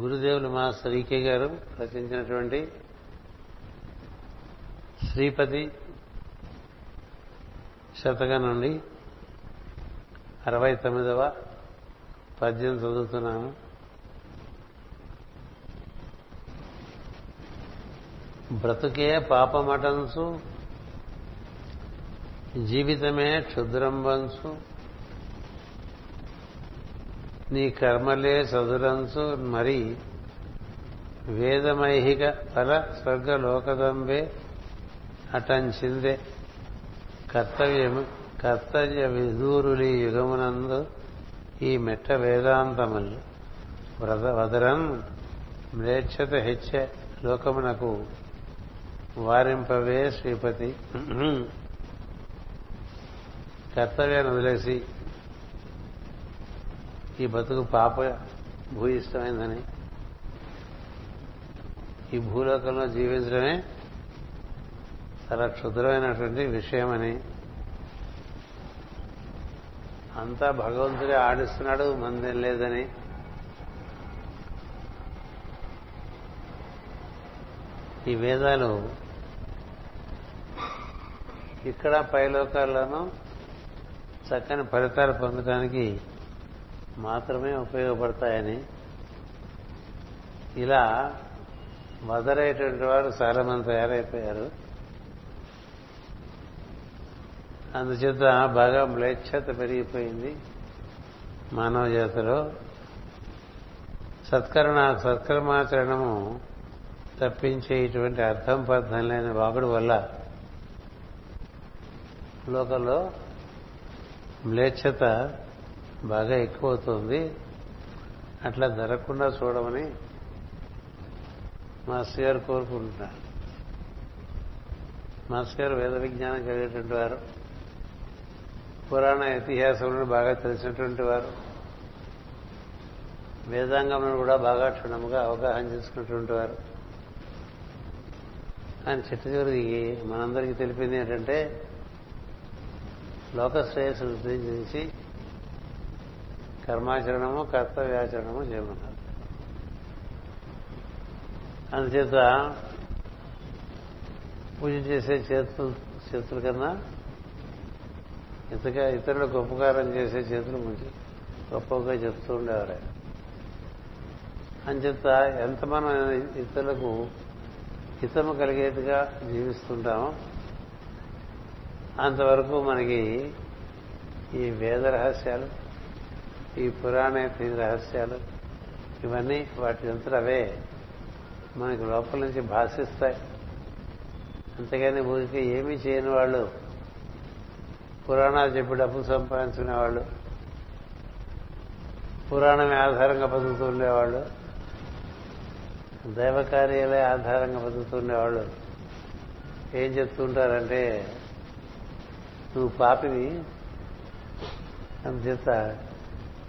గురుదేవులు మా సవికే గారు రచించినటువంటి శ్రీపతి శతకం నుండి అరవై తొమ్మిదవ పద్యం చదువుతున్నాను బ్రతుకే పాపమటంచు జీవితమే క్షుద్రంబన్సు నీ కర్మలే సదురంచు మరి వేదమైహిక పర స్వర్గ లోకదంబే అటంచిందే కర్తవ్యము కర్తవ్య విధూరులి యుగమునందు ఈ మెట్ట వేదాంతములు వదరం మ్లేచ్ఛత హెచ్చ లోకమునకు వారింపవే శ్రీపతి కర్తవ్యాన్ని వదిలేసి ఈ బతుకు పాప భూ ఇష్టమైందని ఈ భూలోకంలో జీవించడమే చాలా క్షుద్రమైనటువంటి విషయమని అంతా భగవంతుడే ఆడిస్తున్నాడు మందేం లేదని ఈ వేదాలు ఇక్కడ పైలోకాల్లోనూ చక్కని ఫలితాలు పొందడానికి మాత్రమే ఉపయోగపడతాయని ఇలా వదరేటువంటి వారు మంది తయారైపోయారు అందుచేత బాగా మ్లేచ్ఛత పెరిగిపోయింది మానవ జాతిలో సత్కరణ సత్కర్మాచరణము తప్పించే ఇటువంటి అర్థం పర్థం లేని వాగుడు వల్ల లోకంలో మ్లేచ్ఛత బాగా ఎక్కువ అవుతుంది అట్లా జరగకుండా చూడమని మాస్టర్ గారు కోరుకుంటున్నారు మాస్టర్ గారు వేద విజ్ఞానం కలిగేటువంటి వారు పురాణ ఇతిహాసంలో బాగా తెలిసినటువంటి వారు వేదాంగంలో కూడా బాగా క్షుణముగా అవగాహన చేసుకున్నటువంటి వారు ఆయన చిట్ట చివరికి మనందరికీ తెలిపింది ఏంటంటే లోక శ్రేయస్సును ఉద్దేశించి కర్మాచరణము కర్తవ్యాచరణము చేయమన్నారు అందుచేత పూజ చేసే చేతులు చేతుల కన్నా ఇతక ఇతరులకు ఉపకారం చేసే చేతులు మంచి గొప్పగా చెప్తూ ఉండేవారు అంచేత ఎంత మనం ఇతరులకు హితము కలిగేట్టుగా జీవిస్తుంటామో అంతవరకు మనకి ఈ వేద రహస్యాలు ఈ పురాణేతి రహస్యాలు ఇవన్నీ వాటి అంతా అవే మనకి లోపల నుంచి భాషిస్తాయి అంతేగాని ఊరికి ఏమీ చేయని వాళ్ళు పురాణాలు చెప్పి డబ్బులు వాళ్ళు పురాణమే ఆధారంగా బతుకుతూ ఉండేవాళ్ళు దైవకార్యాలే ఆధారంగా బతుకుతూ ఉండేవాళ్ళు ఏం చెప్తుంటారంటే నువ్వు పాపివి అంచేత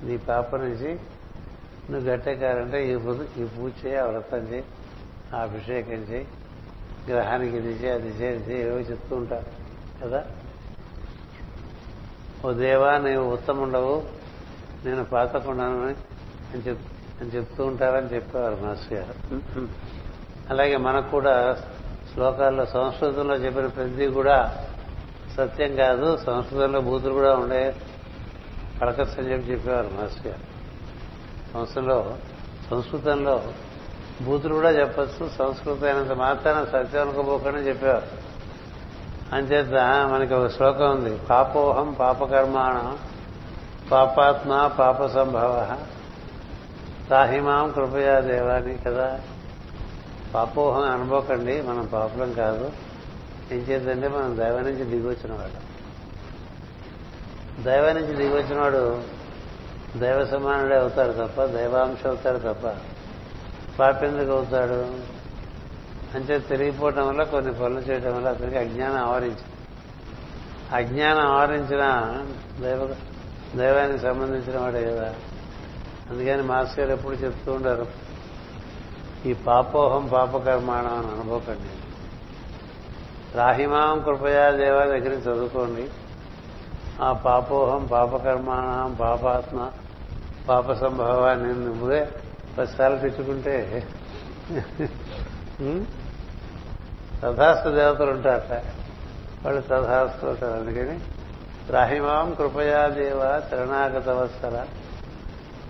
నీ పాప నుంచి నువ్వు గట్టెక్కారంటే ఈ ఈ పూజ చేయి ఆ వ్రతం చేయి ఆ అభిషేకం చేయి గ్రహానికి ఇది చేయి అది చేయి చేయి ఏవో చెప్తూ ఉంటారు కదా ఓ దేవా నీవు ఉత్తముండవు నేను పాతకుండాను అని అని చెప్తూ ఉంటారని చెప్పేవారు మాస్ గారు అలాగే మనకు కూడా శ్లోకాల్లో సంస్కృతంలో చెప్పిన ప్రతి కూడా సత్యం కాదు సంస్కృతంలో బూతులు కూడా ఉండే కడక సంజయం చెప్పేవారు మాస్టర్ గారు సంస్థలో సంస్కృతంలో బూతులు కూడా చెప్పచ్చు సంస్కృతం అయినంత మాత్రాన సత్యం అనుకోబోకని చెప్పేవారు అంచేత మనకి ఒక శ్లోకం ఉంది పాపోహం పాపకర్మాణ పాపాత్మ పాప సంభవ తాహిమాం కృపయా దేవాని కదా పాపోహం అనుభవకండి మనం పాపలం కాదు ఏం చేద్దంటే మనం దైవం నుంచి వచ్చిన వాళ్ళం దైవం నుంచి దిగి వచ్చినవాడు దైవ సమానుడే అవుతాడు తప్ప దైవాంశం అవుతాడు తప్ప పాపెందుకు అవుతాడు అంటే తిరిగిపోవటం వల్ల కొన్ని పనులు చేయటం వల్ల అతనికి అజ్ఞానం ఆవరించి అజ్ఞానం ఆవరించిన దైవ దైవానికి సంబంధించిన వాడే కదా అందుకని మాస్టర్ గారు ఎప్పుడు చెప్తూ ఉంటారు ఈ పాపోహం పాపకర్మాణం అని అనుభవకండి రాహిమాం కృపయా దేవా దగ్గర చదువుకోండి ఆ పాపోహం పాపకర్మాణ పాపాత్మ పాప సంభవాన్ని నువ్వే పదిసార్లు తెచ్చుకుంటే తథాస్త దేవతలు ఉంటారట వాళ్ళు తథాస్తు ఉంటారు అందుకని రాహిమాం కృపయా దేవ శరణాగతవత్సర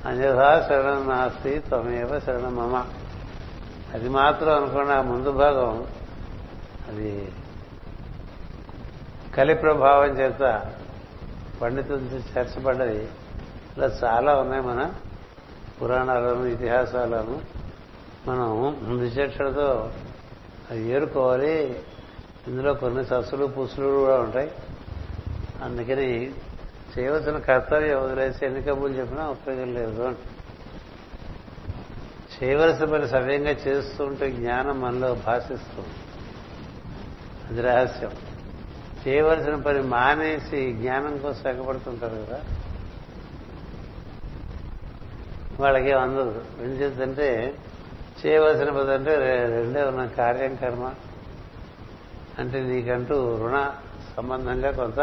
అన్యథా శరణం నాస్తి త్వమేవ శరణ మమ అది మాత్రం అనుకున్న ముందు భాగం అది కలి ప్రభావం చేత పండితులు చేర్చబడ్డది ఇలా చాలా ఉన్నాయి మన పురాణాలను ఇతిహాసాలను మనం విచక్షణతో ఏరుకోవాలి ఇందులో కొన్ని సస్సులు పుసులు కూడా ఉంటాయి అందుకని చేయవలసిన కర్తవ్యం వదిలేసి ఎన్ని కబులు చెప్పినా ఉపయోగం లేదు చేయవలసిన పని సవ్యంగా చేస్తూ ఉంటే జ్ఞానం మనలో భాషిస్తుంది అది రహస్యం చేయవలసిన పని మానేసి జ్ఞానం కోసం ఎగబడుతుంటారు కదా వాళ్ళకి అందదు ఏం చేద్దంటే చేయవలసిన పని అంటే రెండే ఉన్న కార్యం కర్మ అంటే నీకంటూ రుణ సంబంధంగా కొంత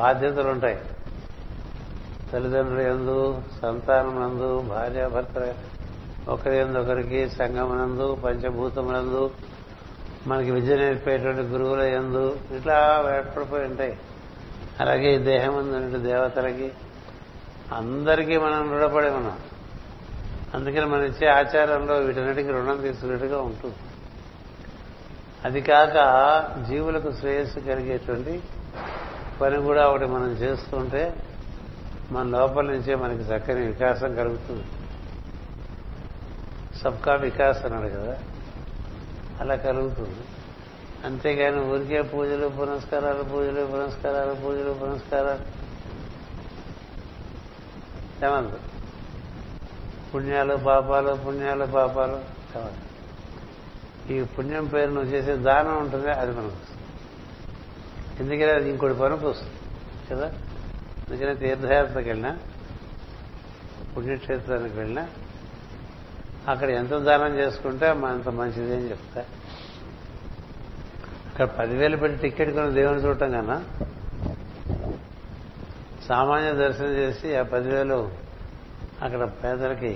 బాధ్యతలు ఉంటాయి తల్లిదండ్రులు ఎందు సంతానమునందు భార్యాభర్త ఒకరి ఎందు ఒకరికి సంగమనందు పంచభూతములందు మనకి విద్య నేర్పేటువంటి గురువుల ఎందు ఇట్లా ఏర్పడిపోయి ఉంటాయి అలాగే ఈ దేహం ఉందంటే దేవతలకి అందరికీ మనం రుణపడి ఉన్నాం అందుకని మన ఇచ్చే ఆచారంలో వీటన్నిటికీ రుణం తీసుకున్నట్టుగా ఉంటుంది అది కాక జీవులకు శ్రేయస్సు కలిగేటువంటి పని కూడా ఒకటి మనం చేస్తుంటే మన లోపల నుంచే మనకి చక్కని వికాసం కలుగుతుంది సబ్కా వికాస్ అన్నాడు కదా అలా కలుగుతుంది అంతేగాని ఊరికే పూజలు పునస్కారాలు పూజలు పునస్కారాలు పూజలు పునస్కారాలు ఏమంది పుణ్యాలు పాపాలు పుణ్యాలు పాపాలు కావాలి ఈ పుణ్యం పేరు నువ్వు చేసే దానం ఉంటుంది అది మనకు ఎందుకంటే అది ఇంకోటి పనికి వస్తుంది కదా ఎందుకంటే తీర్థయాత్రకు వెళ్ళినా పుణ్యక్షేత్రానికి వెళ్ళినా అక్కడ ఎంత దానం చేసుకుంటే అంత మంచిది అని చెప్తా అక్కడ పదివేలు పెట్టి టికెట్ కొని దేవుని చూడటం కన్నా సామాన్య దర్శనం చేసి ఆ పదివేలు అక్కడ పేదలకి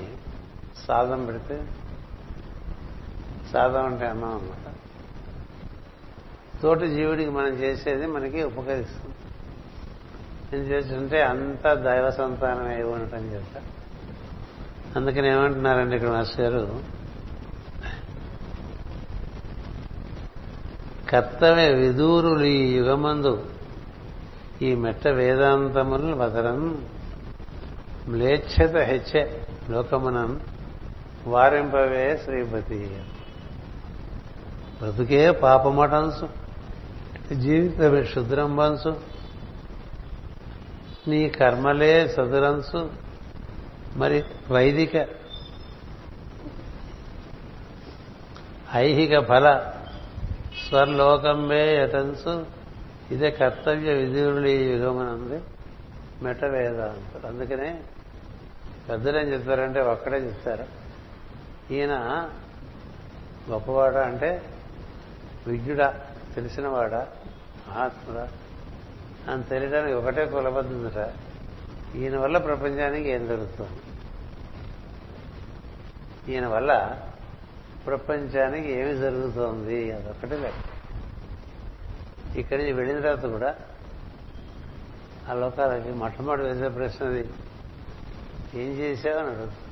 సాధం పెడితే సాధం అంటే అన్నా అన్నమాట తోటి జీవుడికి మనం చేసేది మనకి ఉపకరిస్తుంది ఏం చేస్తుంటే అంతా దైవ సంతానం అయి ఉండటం చేస్తా అందుకని ఏమంటున్నారండి ఇక్కడ మాస్టర్ గారు కర్తవ్య విదూరులు ఈ యుగమందు ఈ మెట్ట వేదాంతములు వదరం మ్లేచ్ఛత హెచ్చ లోకమునం వారింపవే శ్రీపతి బ్రతుకే పాపమటంసు జీవితమే శుద్రంబంసు నీ కర్మలే సదురంసు మరి వైదిక ఐహిక ఫల స్వర్లోకంబే యతన్సు ఇదే కర్తవ్య విధులు ఈ అంది మెట అంటారు అందుకనే పెద్దలు ఏం చెప్తారంటే ఒక్కడే చెప్తారు ఈయన గొప్పవాడా అంటే విజ్ఞుడా తెలిసినవాడా మహాత్ముడా అని తెలియడానికి ఒకటే కులబద్ధుట ఈయన వల్ల ప్రపంచానికి ఏం జరుగుతుంది ఈయన వల్ల ప్రపంచానికి ఏమి జరుగుతోంది అదొకటి లెక్క ఇక్కడి నుంచి వెళ్ళిన తర్వాత కూడా ఆ లోకాలకి మొట్టమొదటి వేసే ప్రశ్న అది ఏం చేశావని అడుగుతుంది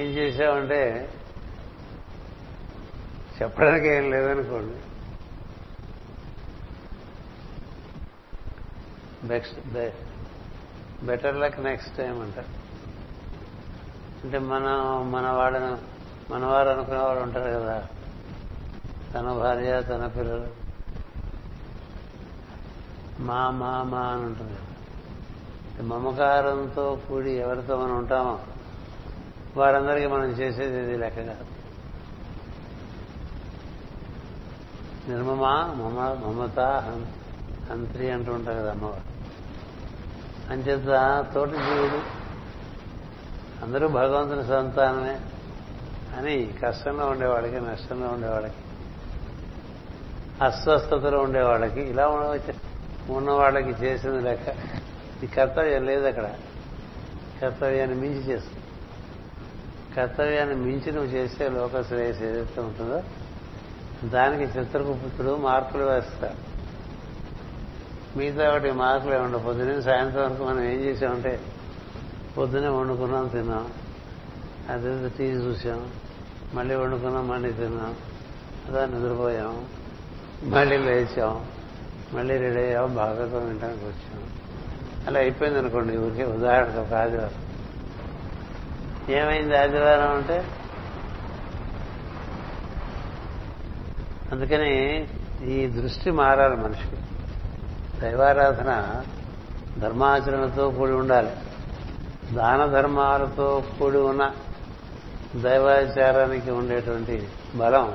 ఏం చేశావంటే చెప్పడానికి ఏం లేదనుకోండి best best better luck next time అంటారు అంటే మన మన మనవారు అనుకునే వాళ్ళు ఉంటారు కదా తన భార్య తన పిల్లలు మా మా మా అని ఉంటుంది మమకారంతో కూడి ఎవరితో మనం ఉంటామో వారందరికీ మనం చేసేది ఇది లెక్క కాదు నిర్మమా మమ మమత అంత్రి అంటూ ఉంటారు కదా అమ్మవారు అంచేత తోటి జీవుడు అందరూ భగవంతుని సంతానమే అని కష్టంలో ఉండేవాడికి నష్టంలో ఉండేవాడికి అస్వస్థతలో ఉండేవాళ్ళకి ఇలా ఉండవచ్చు వాళ్ళకి చేసింది లెక్క ఈ కర్తవ్యం లేదు అక్కడ కర్తవ్యాన్ని మించి చేస్తుంది కర్తవ్యాన్ని మించి నువ్వు చేస్తే లోక శ్రేయస్ ఏదైతే ఉంటుందో దానికి చిత్రగుప్తుడు మార్పులు వేస్తాడు మిగతా ఒకటి మార్కులే ఉండవు పొద్దునే సాయంత్రం వరకు మనం ఏం చేసామంటే పొద్దునే వండుకున్నాం తిన్నాం అది టీవీ చూసాం మళ్ళీ వండుకున్నాం మళ్ళీ తిన్నాం దాన్ని నిద్రపోయాం మళ్ళీ లేచాం మళ్ళీ రెడీ అయ్యాం భాగవతం వినడానికి వచ్చాం అలా అయిపోయింది అనుకోండి ఊరికే ఉదాహరణకు ఒక ఆదివారం ఏమైంది ఆదివారం అంటే అందుకని ఈ దృష్టి మారాలి మనిషికి దైవారాధన ధర్మాచరణతో కూడి ఉండాలి దాన ధర్మాలతో కూడి ఉన్న దైవాచారానికి ఉండేటువంటి బలం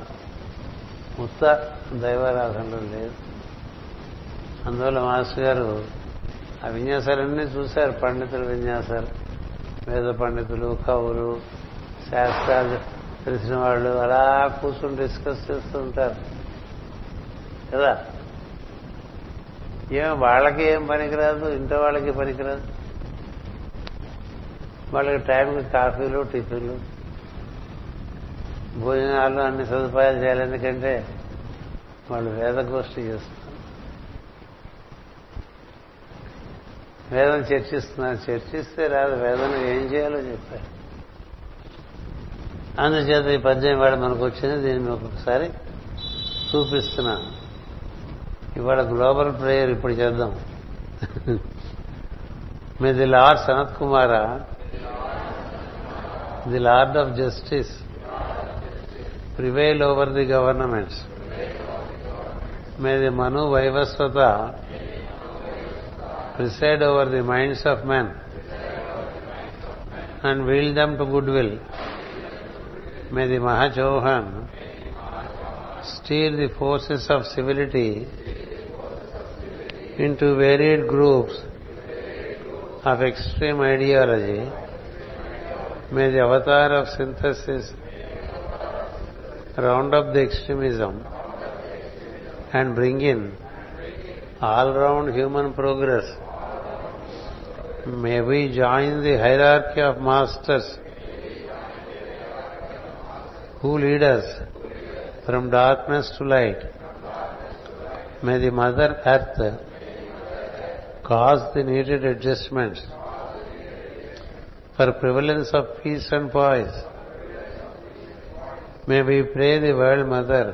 ఉత్త దైవారాధనలో లేదు అందువల్ల మాస్టర్ గారు ఆ విన్యాసాలన్నీ చూశారు పండితుల విన్యాసాలు వేద పండితులు కవులు శాస్త్రాలు తెలిసిన వాళ్ళు అలా కూర్చుని డిస్కస్ చేస్తూ ఉంటారు కదా ఏం వాళ్ళకి ఏం పనికిరాదు ఇంట్లో వాళ్ళకి పనికిరాదు వాళ్ళకి టైంకి కాఫీలు టిఫిన్లు భోజనాలు అన్ని సదుపాయాలు చేయాలి ఎందుకంటే వాళ్ళు వేద గోష్ఠి చేస్తున్నారు వేదం చర్చిస్తున్నారు చర్చిస్తే రాదు వేదం ఏం చేయాలో చెప్పారు అందుచేత ఈ పద్యం వాడు మనకు వచ్చింది దీన్ని ఒకసారి చూపిస్తున్నాను ఇవాళ గ్లోబల్ ప్రేయర్ ఇప్పుడు చేద్దాం మీ the Lord Sanat Kumara the Lord of justice prevail over the governments may the Manu Vaivasvata preside over the minds of men and wield them to good will may the Mahachohan steer the forces of civility into varied groups of extreme ideology may the avatar of synthesis round up the extremism and bring in all-round human progress. May we join the hierarchy of masters who lead us from darkness to light. May the Mother Earth cause the needed adjustments for prevalence of peace and poise. May we pray the World Mother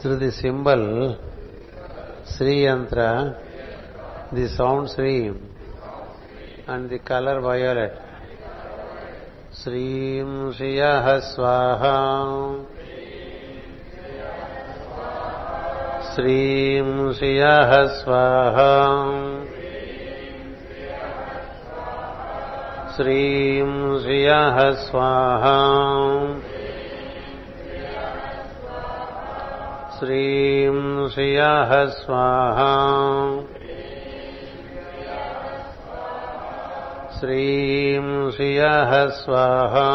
through the symbol Sri Yantra, the sound Sri and the color violet. श्रीं श्रियः स्वाहा श्रीं श्रियः स्वाहा श्रीं श्रियः स्वाहा श्रीं श्रियः स्वाहा श्रीं श्रियः स्वाहा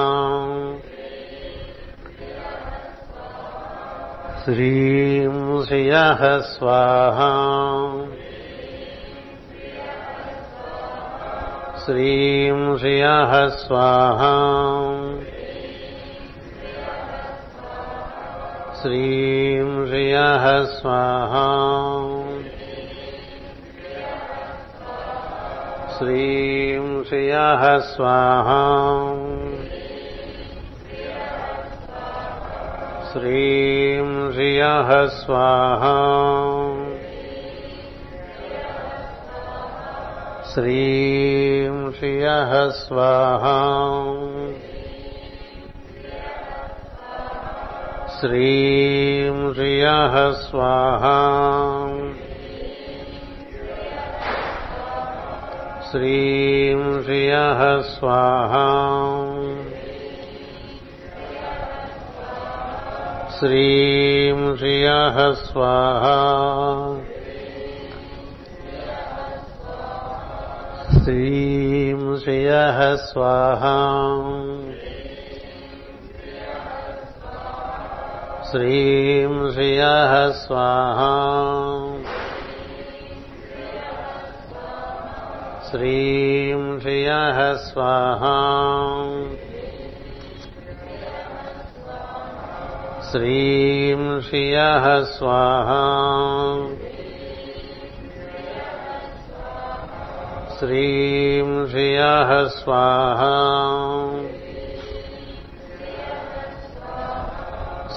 श्रीं श्रियः स्वाहा श्रीं श्रियः स्वाहा श्रीं श्रियः स्वाहा श्रीं श्रियः स्वाहा श्रीं श्रियः स्वाहा श्रीं श्रियः स्वाहा श्रीं श्रियः स्वाहा श्रीं श्रियः स्वाहा श्रीं श्रियः स्वाहा श्रीं श्रियः स्वाहा श्रीं श्रियः स्वाहा श्रीं ह्रियः स्वाहा श्रीं ह्रियः स्वाहा श्रीं ह्रियः स्वाहा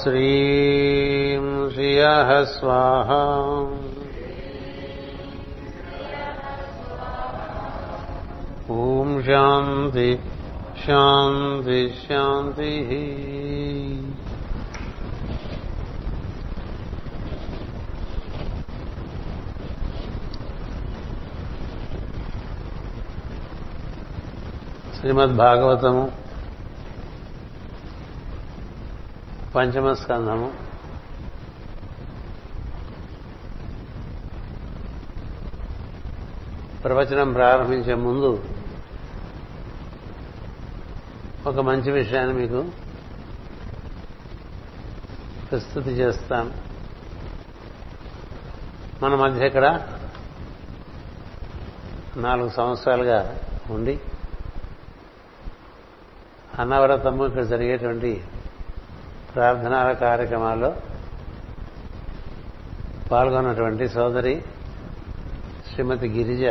श्रीं ह्रियः स्वाहा ఓం శాంతి శాంతి శాంతి శ్రీమద్ భాగవతము పంచమ స్కంధము ప్రవచనం ప్రారంభించే ముందు ఒక మంచి విషయాన్ని మీకు ప్రస్తుతి చేస్తాను మన మధ్య ఇక్కడ నాలుగు సంవత్సరాలుగా ఉండి అన్నవరతమ్మ ఇక్కడ జరిగేటువంటి ప్రార్థనాల కార్యక్రమాల్లో పాల్గొన్నటువంటి సోదరి శ్రీమతి గిరిజ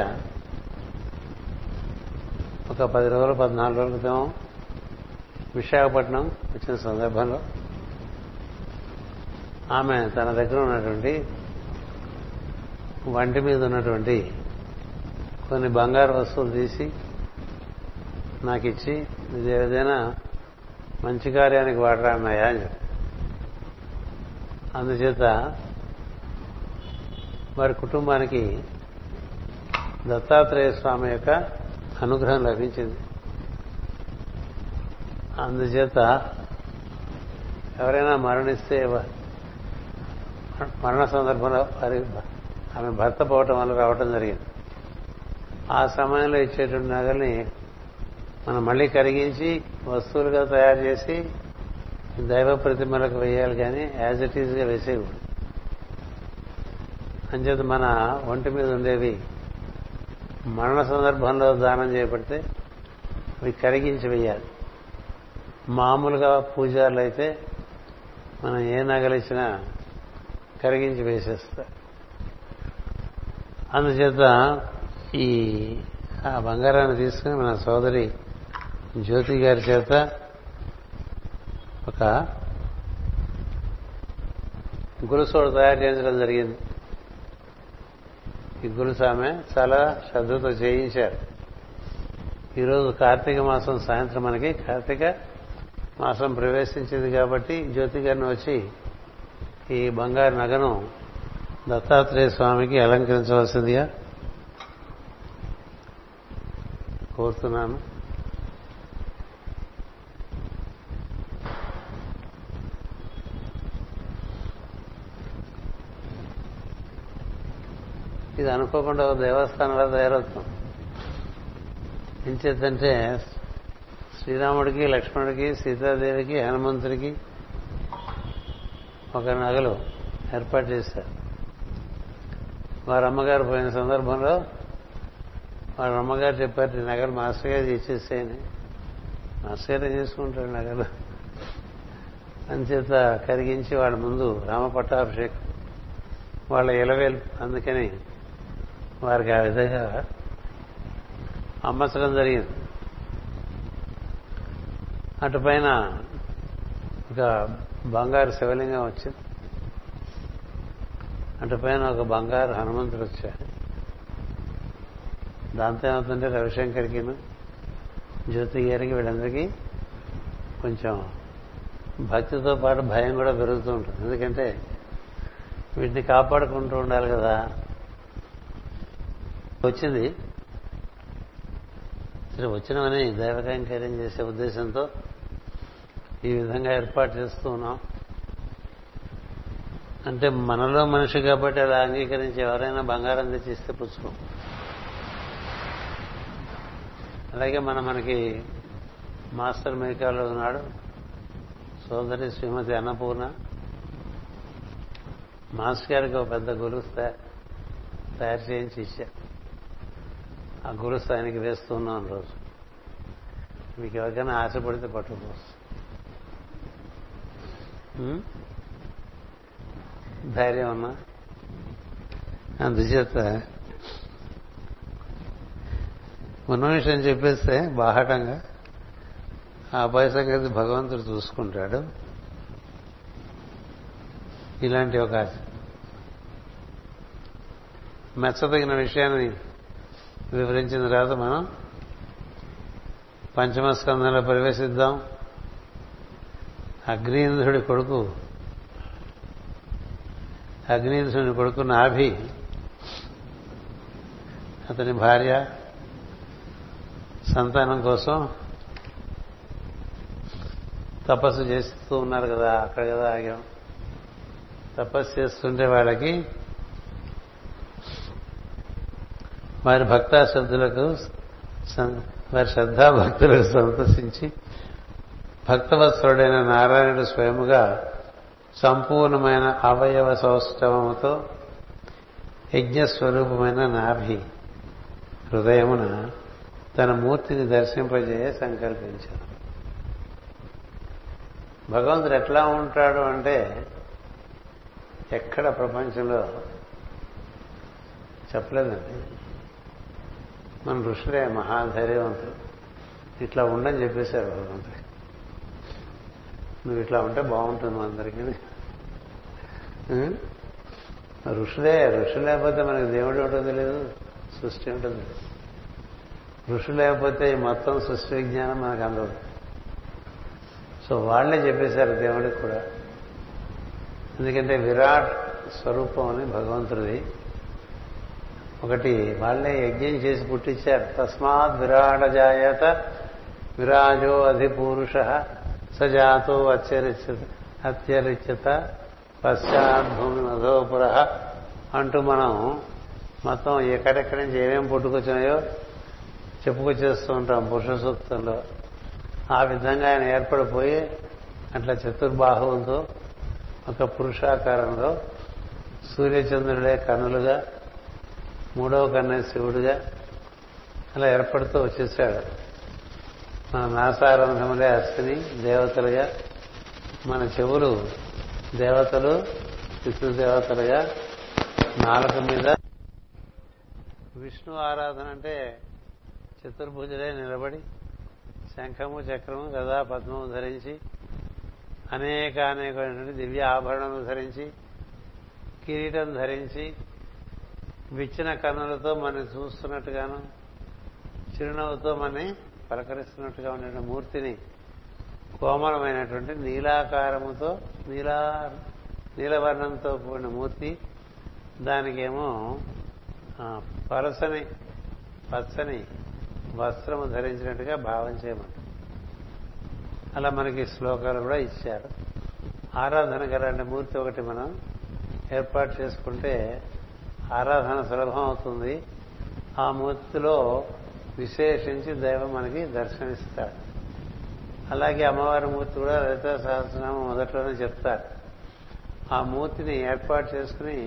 ఒక పది రోజులు పద్నాలుగు రోజుల క్రితం విశాఖపట్నం వచ్చిన సందర్భంలో ఆమె తన దగ్గర ఉన్నటువంటి వంటి మీద ఉన్నటువంటి కొన్ని బంగారు వస్తువులు తీసి నాకు ఇచ్చి ఇది ఏదైనా మంచి కార్యానికి వాడరా అన్నాయా అని చెప్పి అందుచేత వారి కుటుంబానికి దత్తాత్రేయ స్వామి యొక్క అనుగ్రహం లభించింది అందుచేత ఎవరైనా మరణిస్తే మరణ సందర్భంలో వారి ఆమె భర్త పోవటం వల్ల రావటం జరిగింది ఆ సమయంలో ఇచ్చేటువంటి నగల్ని మనం మళ్ళీ కరిగించి వస్తువులుగా తయారు చేసి దైవ ప్రతిమలకు వేయాలి కానీ యాజ్ ఇట్ ఈజ్గా వేసేవి అంచేత మన ఒంటి మీద ఉండేవి మరణ సందర్భంలో దానం చేపడితే అవి కరిగించి వేయాలి మామూలుగా పూజారులు అయితే మనం ఏ నగలిచ్చినా కరిగించి వేసేస్తారు అందుచేత ఈ ఆ బంగారాన్ని తీసుకుని మన సోదరి జ్యోతి గారి చేత ఒక గురుసోడు తయారు చేయించడం జరిగింది ఈ గురుసు ఆమె చాలా శ్రద్ధతో చేయించారు ఈరోజు కార్తీక మాసం సాయంత్రం మనకి కార్తీక మాసం ప్రవేశించింది కాబట్టి జ్యోతి గారిని వచ్చి ఈ బంగారు నగను దత్తాత్రేయ స్వామికి అలంకరించవలసిందిగా కోరుతున్నాను ఇది అనుకోకుండా దేవస్థానంలో తయారవుతాం చేద్దంటే శ్రీరాముడికి లక్ష్మణుడికి సీతాదేవికి హనుమంతుడికి ఒక నగలు ఏర్పాటు చేశారు వారి అమ్మగారు పోయిన సందర్భంలో వారి అమ్మగారు చెప్పారు నగలు మాస్టర్ గారు ఇచ్చేసేయని మాస్టర్ గారు తీసుకుంటాడు నగలు అంచేత కరిగించి వాళ్ళ ముందు రామపట్టాభిషేకం వాళ్ళ ఇలవేలు అందుకని వారికి ఆ విధంగా అమ్మచడం జరిగింది అటు పైన ఒక బంగారు శివలింగం వచ్చింది అటు పైన ఒక బంగారు హనుమంతుడు వచ్చాడు దాంతో ఏమవుతుంటే రవిశంకర్కి జ్యోతి గారికి వీళ్ళందరికీ కొంచెం భక్తితో పాటు భయం కూడా పెరుగుతూ ఉంటుంది ఎందుకంటే వీటిని కాపాడుకుంటూ ఉండాలి కదా వచ్చింది సరే వచ్చినామని దైవకైంకర్యం చేసే ఉద్దేశంతో ఈ విధంగా ఏర్పాటు చేస్తూ ఉన్నాం అంటే మనలో మనిషి కాబట్టి అలా అంగీకరించి ఎవరైనా బంగారం తెచ్చిస్తే పుచ్చుకో అలాగే మన మనకి మాస్టర్ మేకాలో ఉన్నాడు సోదరి శ్రీమతి అన్నపూర్ణ మాస్టర్ గారికి ఒక పెద్ద గురువు తయారు చేయించి ఇచ్చా ఆ గురువు ఆయనకి వేస్తున్నాను రోజు మీకు ఎవరికైనా ఆశపడితే పట్టుకోవచ్చు ధైర్యం ఉన్నా అందుచేత ఉన్న విషయం చెప్పేస్తే బాహటంగా ఆ అబ్బాయి సంగతి భగవంతుడు చూసుకుంటాడు ఇలాంటి ఒక మెచ్చదగిన విషయాన్ని వివరించిన తర్వాత మనం పంచమ స్కంధంలో ప్రవేశిద్దాం అగ్నీంద్రుడి కొడుకు అగ్నీంద్రుని కొడుకు నాభి అతని భార్య సంతానం కోసం తపస్సు చేస్తూ ఉన్నారు కదా అక్కడ కదా ఆగాం తపస్సు చేస్తుంటే వాళ్ళకి వారి భక్తాశ్రద్ధులకు వారి శ్రద్ధాభక్తులకు సంతోషించి భక్తవత్సరుడైన నారాయణుడు స్వయముగా సంపూర్ణమైన అవయవ సౌష్ఠవముతో యజ్ఞస్వరూపమైన నాభి హృదయమున తన మూర్తిని దర్శింపజేయ సంకల్పించారు భగవంతుడు ఎట్లా ఉంటాడు అంటే ఎక్కడ ప్రపంచంలో చెప్పలేదండి మన ఋషులే మహాధైర్యవంతుడు ఇట్లా ఉండని చెప్పేశారు భగవంతుడు నువ్వు ఇట్లా ఉంటే బాగుంటుంది అందరికీ ఋషులే ఋషులు లేకపోతే మనకి దేవుడు ఉంటుంది లేదు సృష్టి ఉంటుంది ఋషులు లేకపోతే ఈ మొత్తం సృష్టి విజ్ఞానం మనకు అందదు సో వాళ్లే చెప్పేశారు దేవుడికి కూడా ఎందుకంటే విరాట్ స్వరూపం అని భగవంతుడిది ఒకటి వాళ్ళే యజ్ఞం చేసి పుట్టించారు తస్మాత్ జాయత విరాజో అధిపూరుష సజాతో అత్యరిచిత అత్యరిచిత పశ్చాద్భూమి మధోపుర అంటూ మనం మొత్తం ఎక్కడెక్కడి నుంచి ఏమేమి పుట్టుకొచ్చినాయో చెప్పుకొచ్చేస్తూ ఉంటాం పురుష సూక్తంలో ఆ విధంగా ఆయన ఏర్పడిపోయి అట్లా చతుర్బాహువుతో ఒక పురుషాకారంలో సూర్యచంద్రుడే కన్నులుగా మూడవ కన్నే శివుడిగా అలా ఏర్పడుతూ వచ్చేసాడు మన నాసారంధములే అశ్విని దేవతలుగా మన చెవులు దేవతలు దేవతలుగా నాలుక మీద విష్ణు ఆరాధన అంటే చతుర్భుజులే నిలబడి శంఖము చక్రము గదా పద్మము ధరించి అనేక అనేకమైనటువంటి దివ్య ఆభరణము ధరించి కిరీటం ధరించి విచ్చిన కన్నులతో మనం చూస్తున్నట్టుగాను చిరునవ్వుతో మనని పలకరిస్తున్నట్టుగా ఉండే మూర్తిని కోమలమైనటువంటి నీలాకారముతో నీలా నీలవర్ణంతో కూడిన మూర్తి దానికేమో పరసని పచ్చని వస్త్రము ధరించినట్టుగా భావం చేయమంట అలా మనకి శ్లోకాలు కూడా ఇచ్చారు ఆరాధన కలాంటి మూర్తి ఒకటి మనం ఏర్పాటు చేసుకుంటే ఆరాధన సులభం అవుతుంది ఆ మూర్తిలో విశేషించి దైవం మనకి దర్శనిస్తాడు అలాగే అమ్మవారి మూర్తి కూడా లలిత సహస్రనామం మొదట్లోనే చెప్తారు ఆ మూర్తిని ఏర్పాటు చేసుకుని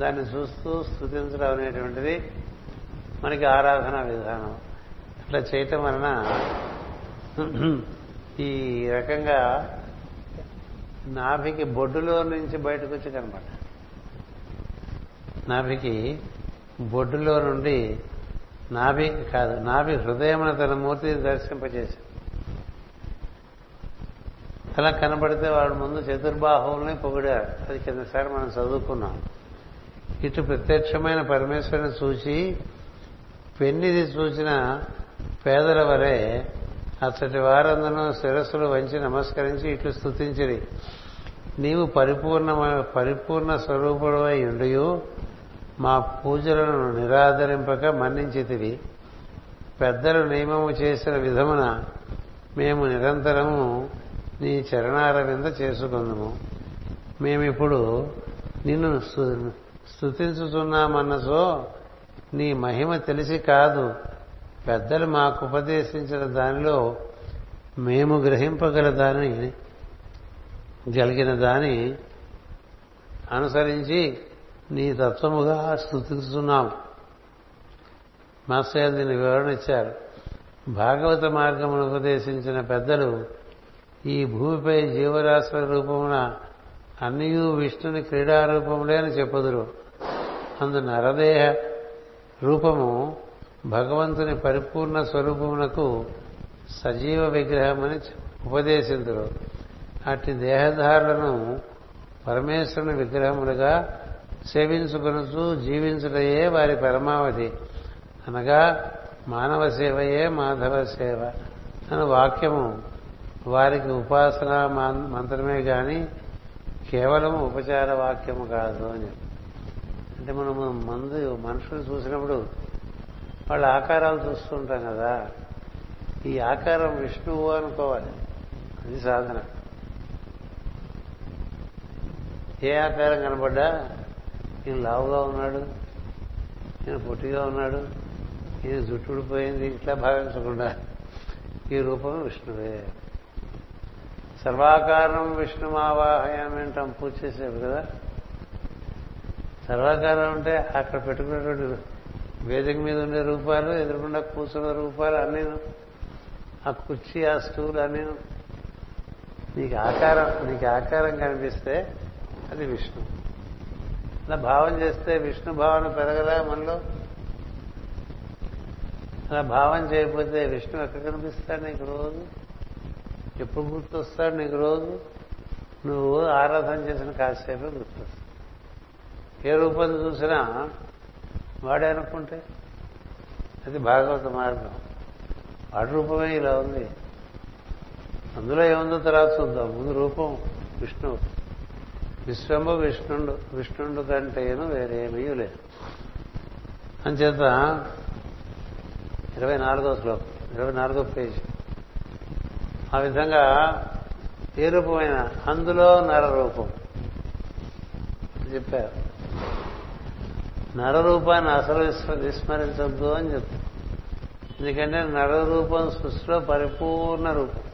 దాన్ని చూస్తూ స్థుతించడం అనేటువంటిది మనకి ఆరాధన విధానం అట్లా చేయటం వలన ఈ రకంగా నాభికి బొడ్డులో నుంచి బయటకు వచ్చి కనమాట నాభికి బొడ్డులో నుండి నాభి కాదు నాభి హృదయమున తన మూర్తిని దర్శింపజేశాడు అలా కనబడితే వాడు ముందు చతుర్బాహువుల్ని పొగిడారు అది కిందసారి మనం చదువుకున్నాం ఇటు ప్రత్యక్షమైన పరమేశ్వరుని చూచి పెన్నిది చూసిన పేదల వరే అతటి వారందరూ శిరస్సులు వంచి నమస్కరించి ఇట్లు స్థుతించిరి నీవు పరిపూర్ణ పరిపూర్ణ స్వరూపుడవై ఉండయు మా పూజలను నిరాదరింపక తిరిగి పెద్దలు నియమము చేసిన విధమున మేము నిరంతరము నీ చరణాల వింద చేసుకుందుము మేమిప్పుడు నిన్ను స్థుతించుతున్నామన్నసో నీ మహిమ తెలిసి కాదు పెద్దలు మాకు ఉపదేశించిన దానిలో మేము గ్రహింపగల దాని జరిగిన దాని అనుసరించి నీ తత్వముగా స్థుతిస్తున్నాం మాస్టర్ గారు వివరణ ఇచ్చారు భాగవత మార్గమును ఉపదేశించిన పెద్దలు ఈ భూమిపై జీవరాశ్ర రూపమున అన్నీ విష్ణుని క్రీడారూపములే అని చెప్పుదురు అందు నరదేహ రూపము భగవంతుని పరిపూర్ణ స్వరూపమునకు సజీవ విగ్రహమని ఉపదేశించరు అట్టి దేహధారులను పరమేశ్వరుని విగ్రహములుగా సేవించుకొనచ్చు జీవించుటయే వారి పరమావధి అనగా మానవ సేవయే మాధవ సేవ అని వాక్యము వారికి ఉపాసన మంత్రమే కానీ కేవలం ఉపచార వాక్యము కాదు అని అంటే మనం మందు మనుషులు చూసినప్పుడు వాళ్ళ ఆకారాలు చూస్తుంటాం కదా ఈ ఆకారం విష్ణువు అనుకోవాలి అది సాధన ఏ ఆకారం కనబడ్డా ఈయన లావుగా ఉన్నాడు ఈయన పొట్టిగా ఉన్నాడు ఈయన జుట్టుడిపోయింది ఇట్లా భావించకుండా ఈ రూపం విష్ణువే సర్వాకారం విష్ణుమావాహయాన్ని అంటాం పూజ చేసేవి కదా సర్వాకారం అంటే అక్కడ పెట్టుకున్నటువంటి వేదిక మీద ఉండే రూపాలు ఎదురుకుండా కూర్చున్న రూపాలు అన్నీ ఆ కుర్చీ ఆ స్టూల్ అన్నీ నీకు ఆకారం నీకు ఆకారం కనిపిస్తే అది విష్ణువు అలా భావం చేస్తే విష్ణు భావన పెరగదా మనలో అలా భావం చేయకపోతే విష్ణు ఎక్కడ కనిపిస్తాడు నీకు రోజు ఎప్పుడు గుర్తొస్తాడు నీకు రోజు నువ్వు ఆరాధన చేసిన కాసేపే గుర్తొస్తా ఏ రూపం చూసినా వాడే అనుకుంటే అది భాగవత మార్గం వాడి రూపమే ఇలా ఉంది అందులో ఏముందో తర్వాత చూద్దాం ముందు రూపం విష్ణువు విశ్వము విష్ణుండు విష్ణుండు కంటేను వేరేమీ లేదు అంచేత ఇరవై నాలుగో శ్లోకం ఇరవై నాలుగో పేజ్ ఆ విధంగా ఏ రూపమైన అందులో నర రూపం చెప్పారు నరరూపాన్ని అసలు విస్మరించద్దు అని చెప్తారు ఎందుకంటే నరరూపం సృష్టిలో పరిపూర్ణ రూపం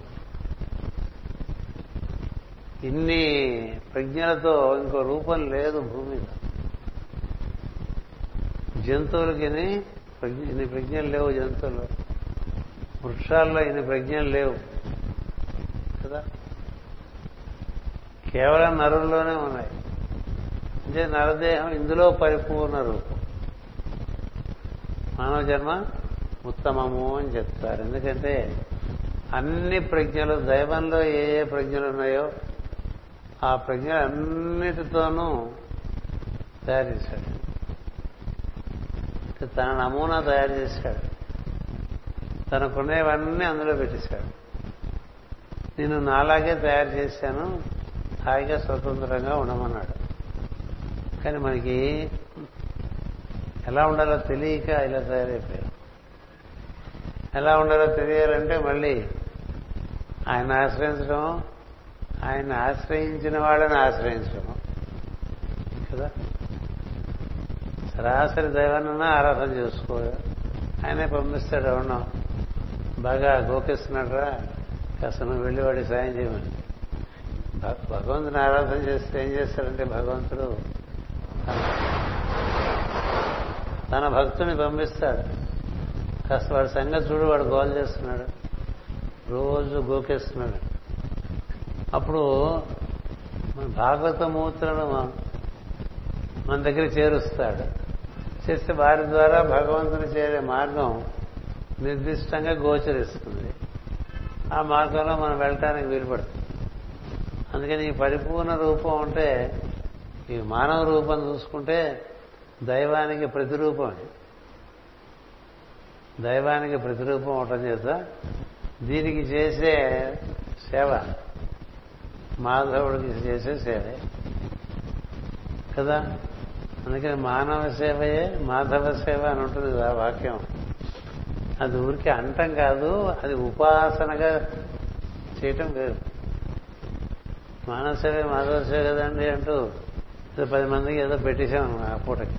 ఇన్ని ప్రజ్ఞలతో ఇంకో రూపం లేదు భూమి జంతువులకి ఇన్ని ప్రజ్ఞలు లేవు జంతువులు వృక్షాల్లో ఇన్ని ప్రజ్ఞలు లేవు కదా కేవలం నరుల్లోనే ఉన్నాయి అంటే నరదేహం ఇందులో పరిపూర్ణ రూపం మానవ జన్మ ఉత్తమము అని చెప్తారు ఎందుకంటే అన్ని ప్రజ్ఞలు దైవంలో ఏ ఏ ప్రజ్ఞలు ఉన్నాయో ఆ ప్రజ్ఞలన్నిటితోనూ తయారు చేశాడు తన నమూనా తయారు చేశాడు తనకునేవన్నీ అందులో పెట్టేశాడు నేను నాలాగే తయారు చేశాను హాయిగా స్వతంత్రంగా ఉండమన్నాడు కానీ మనకి ఎలా ఉండాలో తెలియక ఇలా తయారైపోయారు ఎలా ఉండాలో తెలియాలంటే మళ్ళీ ఆయన ఆశ్రయించడం ఆయన ఆశ్రయించిన వాళ్ళని ఆశ్రయించడం కదా సరాసరి దైవాన్ని ఆరాధన చేసుకో ఆయనే పంపిస్తాడు అవును బాగా గోకిస్తున్నాడరా కాస్త నువ్వు వెళ్ళి వాడి సాయం చేయమని భగవంతుని ఆరాధన చేస్తే ఏం చేస్తాడంటే భగవంతుడు తన భక్తుని పంపిస్తాడు కాస్త వాడి సంగతి చూడు వాడు గోల్ చేస్తున్నాడు రోజు గోకేస్తున్నాడు అప్పుడు మన మూర్తులను మన దగ్గర చేరుస్తాడు చేస్తే వారి ద్వారా భగవంతుని చేరే మార్గం నిర్దిష్టంగా గోచరిస్తుంది ఆ మార్గంలో మనం వెళ్ళటానికి వీలుపడుతుంది అందుకని ఈ పరిపూర్ణ రూపం ఉంటే ఈ మానవ రూపం చూసుకుంటే దైవానికి ప్రతిరూపం దైవానికి ప్రతిరూపం అవటం చేత దీనికి చేసే సేవ మాధవుడికి చేసే సేవే కదా అందుకని మానవ సేవయే మాధవ సేవ అని ఉంటుంది కదా వాక్యం అది ఊరికి అంటం కాదు అది ఉపాసనగా చేయటం వేరు మానవ సేవే మాధవ సేవ కదండి అంటూ ఇది పది మందికి ఏదో పెట్టేశాం ఆ పూటకి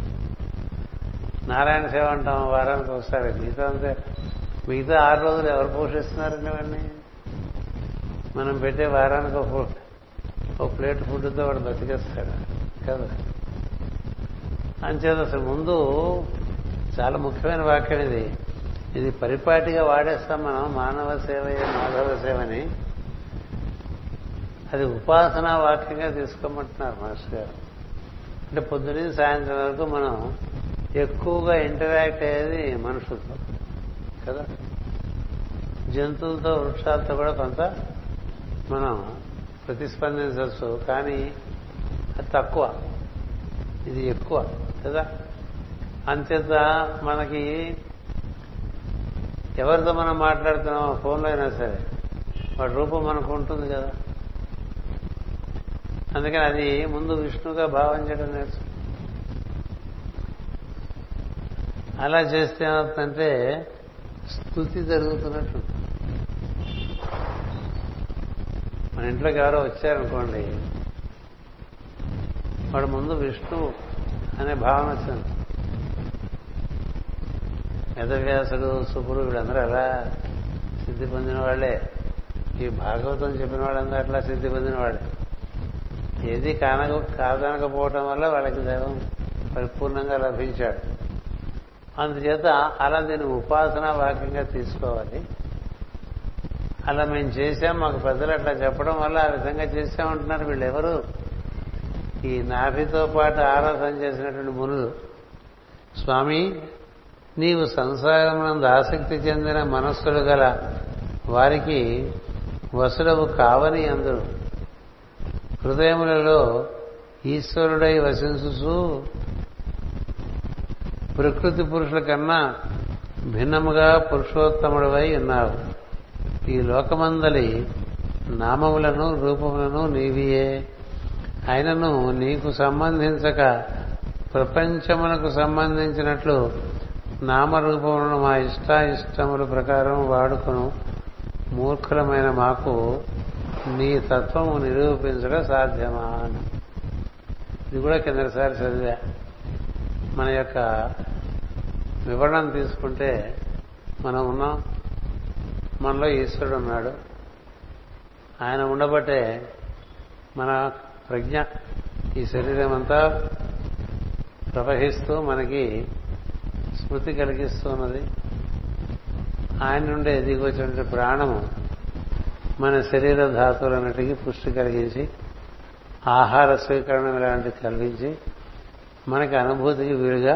నారాయణ సేవ అంటాం వారానికి ఒకసారి మిగతా అంతే మిగతా ఆరు రోజులు ఎవరు పోషిస్తున్నారండి ఇవన్నీ మనం పెట్టే వారానికి ఒక ఒక ప్లేట్ ఫుడ్తో వాడు బతికేస్తాడు కదా అంచేత అసలు ముందు చాలా ముఖ్యమైన వాక్యం ఇది ఇది పరిపాటిగా వాడేస్తాం మనం మానవ సేవ మాధవ సేవని అది ఉపాసనా వాక్యంగా తీసుకోమంటున్నారు మాస్టర్ గారు అంటే పొద్దునే సాయంత్రం వరకు మనం ఎక్కువగా ఇంటరాక్ట్ అయ్యేది మనుషులతో కదా జంతువులతో వృక్షాలతో కూడా కొంత మనం ప్రతిస్పందించవచ్చు కానీ అది తక్కువ ఇది ఎక్కువ కదా అంతేత మనకి ఎవరితో మనం మాట్లాడుతున్నామో ఫోన్లో అయినా సరే వాడి రూపం మనకు ఉంటుంది కదా అందుకని అది ముందు విష్ణుగా భావం చేయడం నేర్చు అలా చేస్తే ఏమవుతుందంటే స్థుతి జరుగుతున్నట్టు ఇంట్లోకి ఎవరో వచ్చారనుకోండి వాడు ముందు విష్ణు అనే భావన వచ్చింది వేదవ్యాసుడు సుపురు వీళ్ళందరూ అలా సిద్ధి పొందిన వాళ్ళే ఈ భాగవతం చెప్పిన వాళ్ళందరూ అట్లా సిద్ధి పొందిన వాళ్ళే ఏది కానక కాదనకపోవటం వల్ల వాళ్ళకి దైవం పరిపూర్ణంగా లభించాడు అందుచేత అలా దీన్ని ఉపాసన వాక్యంగా తీసుకోవాలి అలా మేము చేశాం మాకు పెద్దలు అట్లా చెప్పడం వల్ల ఆ విధంగా చేశామంటున్నారు ఎవరు ఈ నాభితో పాటు ఆరాధన చేసినటువంటి మునులు స్వామి నీవు సంసారం ఆసక్తి చెందిన మనస్సులు గల వారికి వసుడవు కావని అందరు హృదయములలో ఈశ్వరుడై వసించు ప్రకృతి పురుషుల కన్నా భిన్నముగా పురుషోత్తముడివై ఉన్నారు ఈ లోకమందలి నామములను రూపములను నీవియే ఆయనను నీకు సంబంధించక ప్రపంచమునకు సంబంధించినట్లు నామరూపములను మా ఇష్టాయిష్టముల ప్రకారం వాడుకును మూర్ఖులమైన మాకు నీ తత్వము నిరూపించడం సాధ్యమా అని ఇది కూడా కిందసారి చదివా మన యొక్క వివరణ తీసుకుంటే మనం ఉన్నాం మనలో ఈశ్వరుడు ఉన్నాడు ఆయన ఉండబట్టే మన ప్రజ్ఞ ఈ శరీరం అంతా ప్రవహిస్తూ మనకి స్మృతి కలిగిస్తూ ఉన్నది ఆయన ఎదిగి దిగొచ్చినటువంటి ప్రాణము మన శరీర ధాతువులన్నిటికీ పుష్టి కలిగించి ఆహార స్వీకరణ ఇలాంటివి కలిగించి మనకి అనుభూతికి వీలుగా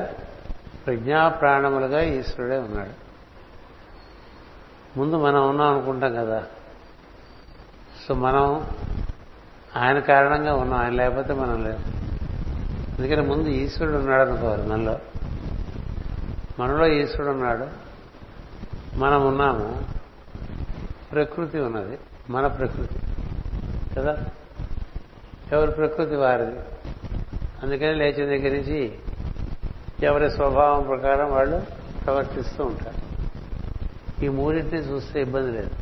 ప్రజ్ఞాప్రాణములుగా ఈశ్వరుడే ఉన్నాడు ముందు మనం ఉన్నాం అనుకుంటాం కదా సో మనం ఆయన కారణంగా ఉన్నాం ఆయన లేకపోతే మనం లేదు ఎందుకంటే ముందు ఈశ్వరుడు ఉన్నాడు అనుకోవాలి మనలో మనలో ఈశ్వరుడు ఉన్నాడు మనం ఉన్నాము ప్రకృతి ఉన్నది మన ప్రకృతి కదా ఎవరి ప్రకృతి వారిది అందుకని లేచిన దగ్గర నుంచి ఎవరి స్వభావం ప్రకారం వాళ్ళు ప్రవర్తిస్తూ ఉంటారు ఈ మూడింటిని చూస్తే ఇబ్బంది లేదు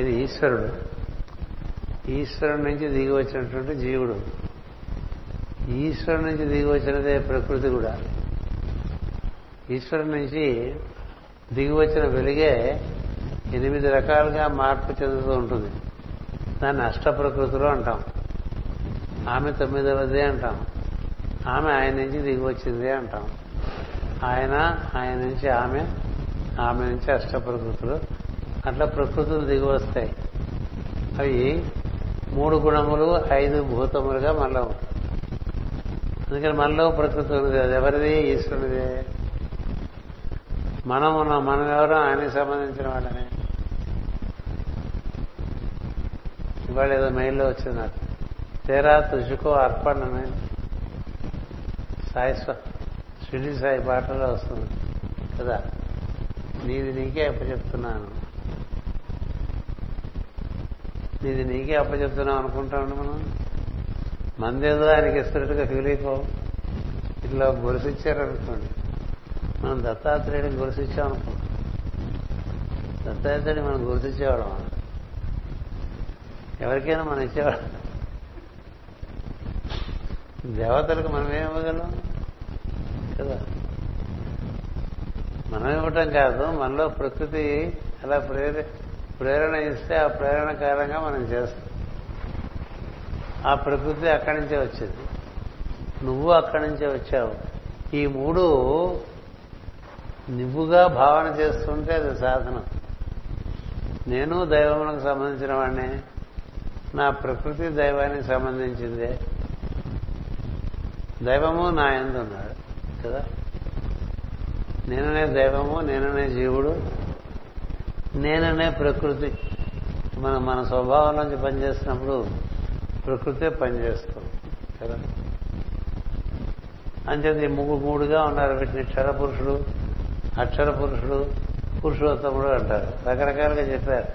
ఇది ఈశ్వరుడు ఈశ్వరుడు నుంచి దిగి వచ్చినటువంటి జీవుడు ఈశ్వరుడి నుంచి దిగి వచ్చినదే ప్రకృతి కూడా ఈశ్వరుడి నుంచి దిగి వచ్చిన వెలిగే ఎనిమిది రకాలుగా మార్పు చెందుతూ ఉంటుంది దాన్ని అష్ట ప్రకృతిలో అంటాం ఆమె తొమ్మిదవది అంటాం ఆమె ఆయన నుంచి దిగి వచ్చింది అంటాం ఆయన ఆయన నుంచి ఆమె ఆమె నుంచి అష్ట ప్రకృతులు అట్లా ప్రకృతులు దిగి వస్తాయి అవి మూడు గుణములు ఐదు భూతములుగా మనలో అందుకని మనలో ప్రకృతి ఉన్నది అది ఎవరిది ఈశ్వరునిదే మనం ఉన్నాం మనం ఎవరో ఆయనకి సంబంధించిన వాళ్ళనే ఇవాళ ఏదో మెయిల్లో వచ్చింది నాకు తేరా తుషుకో అర్పణ అని సాయి సాయి పాటలో వస్తుంది కదా నీది నీకే అప్పచెప్తున్నాను నీది నీకే అప్పచెప్తున్నాం అనుకుంటాను మనం మందేదో ఆయనకి ఇస్తున్నట్టుగా ఫీల్ అయిపో ఇట్లా గురిసిచ్చారనుకోండి మనం దత్తాత్రేయుడిని గురిసిచ్చామనుకో అనుకో దత్తాత్రేయుడిని మనం గురిసిచ్చేవాడు ఎవరికైనా మనం ఇచ్చేవాడు దేవతలకు మనం ఏమి ఇవ్వగలం కదా మనం ఇవ్వటం కాదు మనలో ప్రకృతి అలా ప్రేర ప్రేరణ ఇస్తే ఆ ప్రేరణ కారణంగా మనం చేస్తాం ఆ ప్రకృతి అక్కడి నుంచే వచ్చింది నువ్వు అక్కడి నుంచే వచ్చావు ఈ మూడు నువ్వుగా భావన చేస్తుంటే అది సాధనం నేను దైవములకు సంబంధించిన వాడిని నా ప్రకృతి దైవానికి సంబంధించిందే దైవము నా ఎందు ఉన్నాడు కదా నేననే దైవము నేననే జీవుడు నేననే ప్రకృతి మనం మన స్వభావం నుంచి పనిచేసినప్పుడు ప్రకృతే పనిచేస్తుంది కదా ఈ ముగ్గు మూడుగా ఉన్నారు వీటిని పురుషుడు అక్షర పురుషుడు పురుషోత్తముడు అంటారు రకరకాలుగా చెప్పారు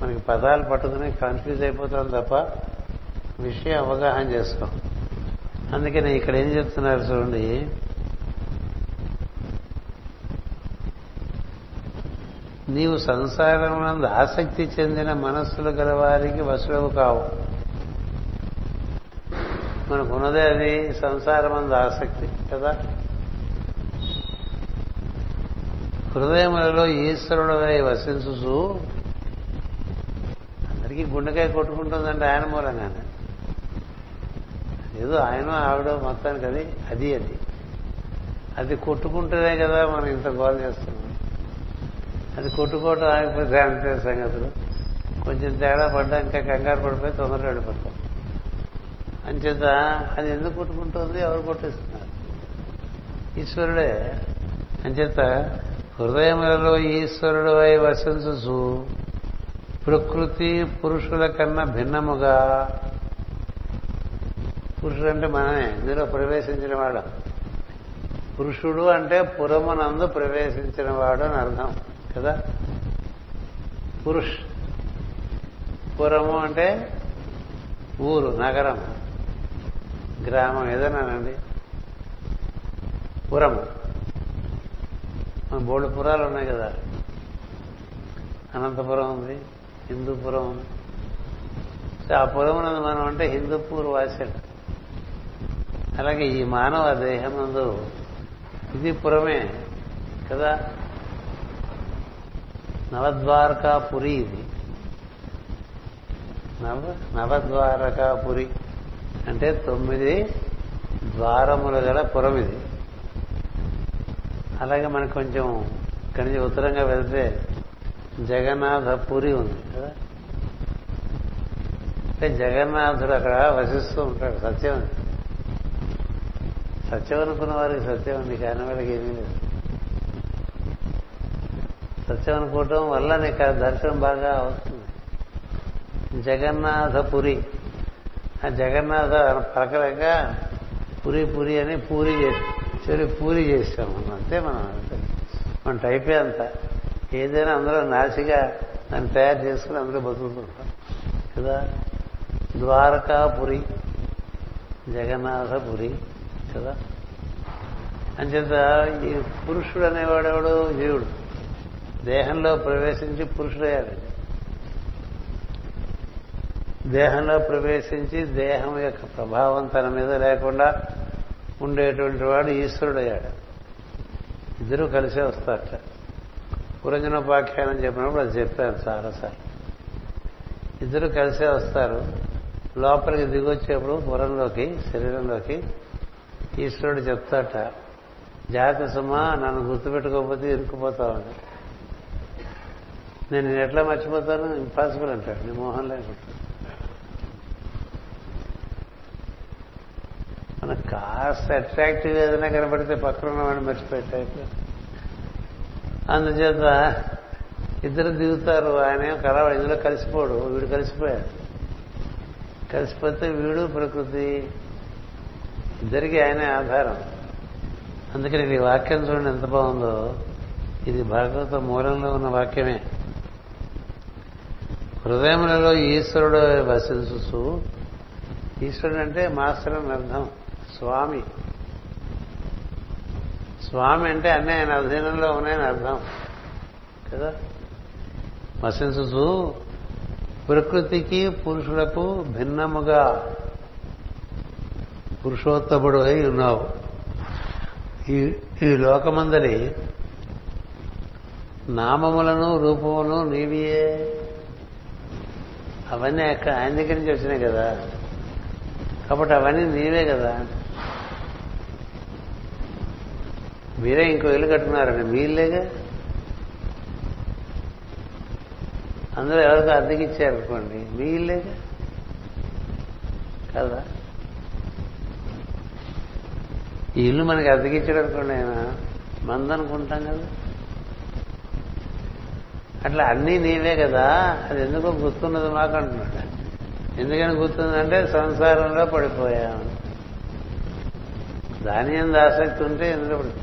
మనకి పదాలు పట్టుకుని కన్ఫ్యూజ్ అయిపోతాం తప్ప విషయం అవగాహన చేసుకోం అందుకని ఇక్కడ ఏం చెప్తున్నారు చూడండి నీవు సంసారమునందు ఆసక్తి చెందిన మనస్సులు గలవారికి వసుడవు కావు మనకున్నదే అది సంసారమందు ఆసక్తి కదా హృదయములలో ఈశ్వరుడవై వసించు అందరికీ గుండెకాయ కొట్టుకుంటుందండి ఆయన మూలంగానే ఏదో ఆయన ఆవిడ మొత్తానికి అది అది అది అది కొట్టుకుంటేనే కదా మనం ఇంత గోల్ చేస్తున్నాం అది కొట్టుకోవటం ఆగిపోతే అంతే సంగతులు కొంచెం తేడా పడ్డా ఇంకా కంగారు పడిపోయి తొందరగా వెళ్ళిపోతాం అంచేత అది ఎందుకు కొట్టుకుంటుంది ఎవరు కొట్టిస్తున్నారు ఈశ్వరుడే అంచేత హృదయములలో ఈశ్వరుడు అయి వసించు ప్రకృతి పురుషుల కన్నా భిన్నముగా పురుషుడు అంటే మనమే ఇందులో ప్రవేశించిన వాడు పురుషుడు అంటే పురమునందు ప్రవేశించిన వాడు అని అర్థం కదా పురుష్ పురము అంటే ఊరు నగరం గ్రామం ఏదన్నానండి పురం మన బోర్డు పురాలు ఉన్నాయి కదా అనంతపురం ఉంది హిందూపురం ఉంది సో ఆ పురం మనం అంటే హిందూపూర్ వాసాడు అలాగే ఈ మానవ దేహం నందు ఇది పురమే కదా నవద్వారకాపురి ఇది నవ నవద్వారకాపురి అంటే తొమ్మిది ద్వారములు గల పురం ఇది అలాగే మనకు కొంచెం ఇక్కడి నుంచి ఉత్తరంగా వెళ్తే జగన్నాథపురి ఉంది కదా అంటే జగన్నాథుడు అక్కడ వసిస్తూ ఉంటాడు సత్యం సత్యం అనుకున్న వారికి సత్యం ఉంది కానీ వాళ్ళకి ఏమీ లేదు సత్యం అనుకోవటం వల్ల నీకు దర్శనం బాగా జగన్నాథ జగన్నాథపురి ఆ జగన్నాథ ప్రకరంగా పురి పురి అని పూరి చేసి పూరి చేస్తాం మనం అంతే మనం అంతే మన టైపే అంత ఏదైనా అందరూ నాసిగా దాన్ని తయారు చేసుకుని అందరూ బతుకుతుంటాం కదా ద్వారకాపురి జగన్నాథపురి కదా అంచేత ఈ పురుషుడు అనేవాడెవడు జీవుడు దేహంలో ప్రవేశించి పురుషుడయ్యాడు దేహంలో ప్రవేశించి దేహం యొక్క ప్రభావం తన మీద లేకుండా ఉండేటువంటి వాడు ఈశ్వరుడయ్యాడు ఇద్దరూ కలిసే వస్తారట పురంజనోపాఖ్యానం చెప్పినప్పుడు అది చెప్పాను సారసారి ఇద్దరు కలిసే వస్తారు లోపలికి దిగొచ్చేప్పుడు పురంలోకి శరీరంలోకి ఈశ్వరుడు చెప్తాట జాతి సుమా నన్ను గుర్తుపెట్టుకోకపోతే ఇరుక్కుపోతామని నేను ఎట్లా మర్చిపోతాను ఇంపాసిబుల్ అంటాడు నీ మోహన్ లేకుంటా మనకు కాస్త అట్రాక్టివ్ ఏదైనా కనబడితే పక్కన ఉన్నవాడిని మర్చిపోయేట అందుచేత ఇద్దరు దిగుతారు ఆయన కళ ఇందులో కలిసిపోడు వీడు కలిసిపోయాడు కలిసిపోతే వీడు ప్రకృతి ఇద్దరికి ఆయనే ఆధారం అందుకని ఈ వాక్యం చూడండి ఎంత బాగుందో ఇది భాగవత మూలంలో ఉన్న వాక్యమే హృదయములలో ఈశ్వరుడు వసించు ఈశ్వరుడు అంటే మాస్టర్ అని అర్థం స్వామి స్వామి అంటే అన్నీ ఆయన అధీనంలో ఉన్నాయని అర్థం కదా వసించు ప్రకృతికి పురుషులకు భిన్నముగా పురుషోత్తముడు అయి ఉన్నావు ఈ ఈ లోకమందరి నామములను రూపమును నీవియే అవన్నీ అక్కడ ఆయన దగ్గర నుంచి వచ్చినాయి కదా కాబట్టి అవన్నీ నీవే కదా మీరే ఇంకో ఇల్లు కట్టుకున్నారని మీ ఇల్లేగా అందరూ ఎవరికో అద్దెకి అనుకోండి మీ ఇల్లేగా కదా ఈ ఇల్లు మనకి అద్దెకిచ్చాడు అనుకోండి ఆయన మందనుకుంటాం కదా అట్లా అన్నీ నీవే కదా అది ఎందుకో గుర్తున్నది మాకు అంటున్నాడు ఎందుకని గుర్తుందంటే సంసారంలో పడిపోయాం దాని ఎందు ఆసక్తి ఉంటే ఎందుకు పడిపోయాం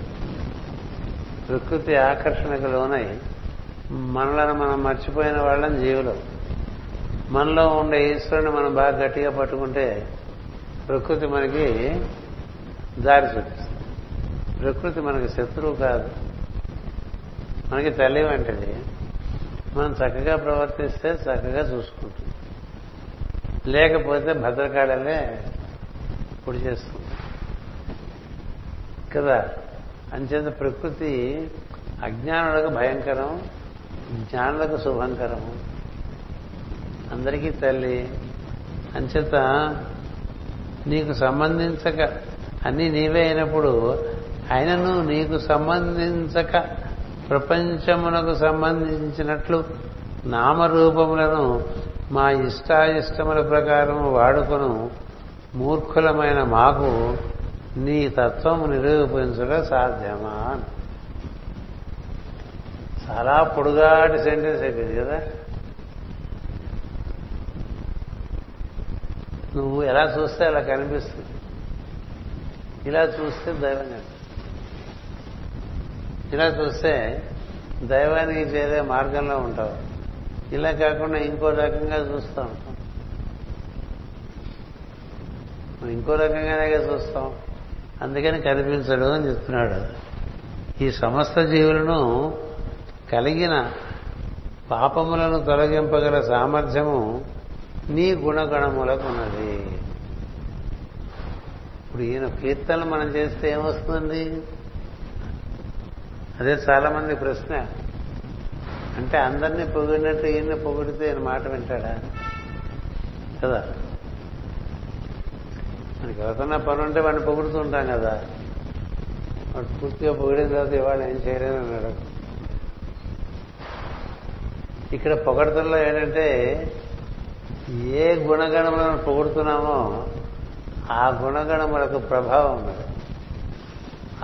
ప్రకృతి ఆకర్షణకు లోనై మనలను మనం మర్చిపోయిన వాళ్ళని జీవులు మనలో ఉండే ఈశ్వరుని మనం బాగా గట్టిగా పట్టుకుంటే ప్రకృతి మనకి దారి చూపిస్తుంది ప్రకృతి మనకి శత్రువు కాదు మనకి తల్లి వంటిది మనం చక్కగా ప్రవర్తిస్తే చక్కగా చూసుకుంటుంది లేకపోతే భద్రకాళనే పొడి చేస్తుంది కదా అంచేత ప్రకృతి అజ్ఞానులకు భయంకరం జ్ఞానులకు శుభంకరం అందరికీ తల్లి అంచేత నీకు సంబంధించక అన్నీ నీవే అయినప్పుడు ఆయనను నీకు సంబంధించక ప్రపంచమునకు సంబంధించినట్లు నామరూపములను మా ఇష్టాయిష్టముల ప్రకారము వాడుకును మూర్ఖులమైన మాకు నీ తత్వం నిరూపించుట సాధ్యమా చాలా పొడుగాటి సెంటెన్స్ అయిపోయింది కదా నువ్వు ఎలా చూస్తే అలా కనిపిస్తుంది ఇలా చూస్తే దైవం ఇలా చూస్తే దైవానికి చేరే మార్గంలో ఉంటావు ఇలా కాకుండా ఇంకో రకంగా చూస్తూ ఉంటాం ఇంకో రకంగానే చూస్తాం అందుకని కనిపించడు అని చెప్తున్నాడు ఈ సమస్త జీవులను కలిగిన పాపములను తొలగింపగల సామర్థ్యము నీ గుణగణములకు ఉన్నది ఇప్పుడు ఈయన కీర్తనలు మనం చేస్తే ఏమొస్తుంది అదే చాలా మంది ప్రశ్న అంటే అందరినీ పొగిడినట్టు ఈయన్ని పొగిడితే ఈయన మాట వింటాడా కదా మనకి ఎవరికన్నా పని ఉంటే వాడిని ఉంటాం కదా వాడు పూర్తిగా పొగిడిన తర్వాత ఇవాళ ఏం చేయలేదు అన్నాడు ఇక్కడ పొగడతల్లో ఏంటంటే ఏ గుణగణములను పొగుడుతున్నామో ఆ గుణగణములకు ప్రభావం ఉన్నది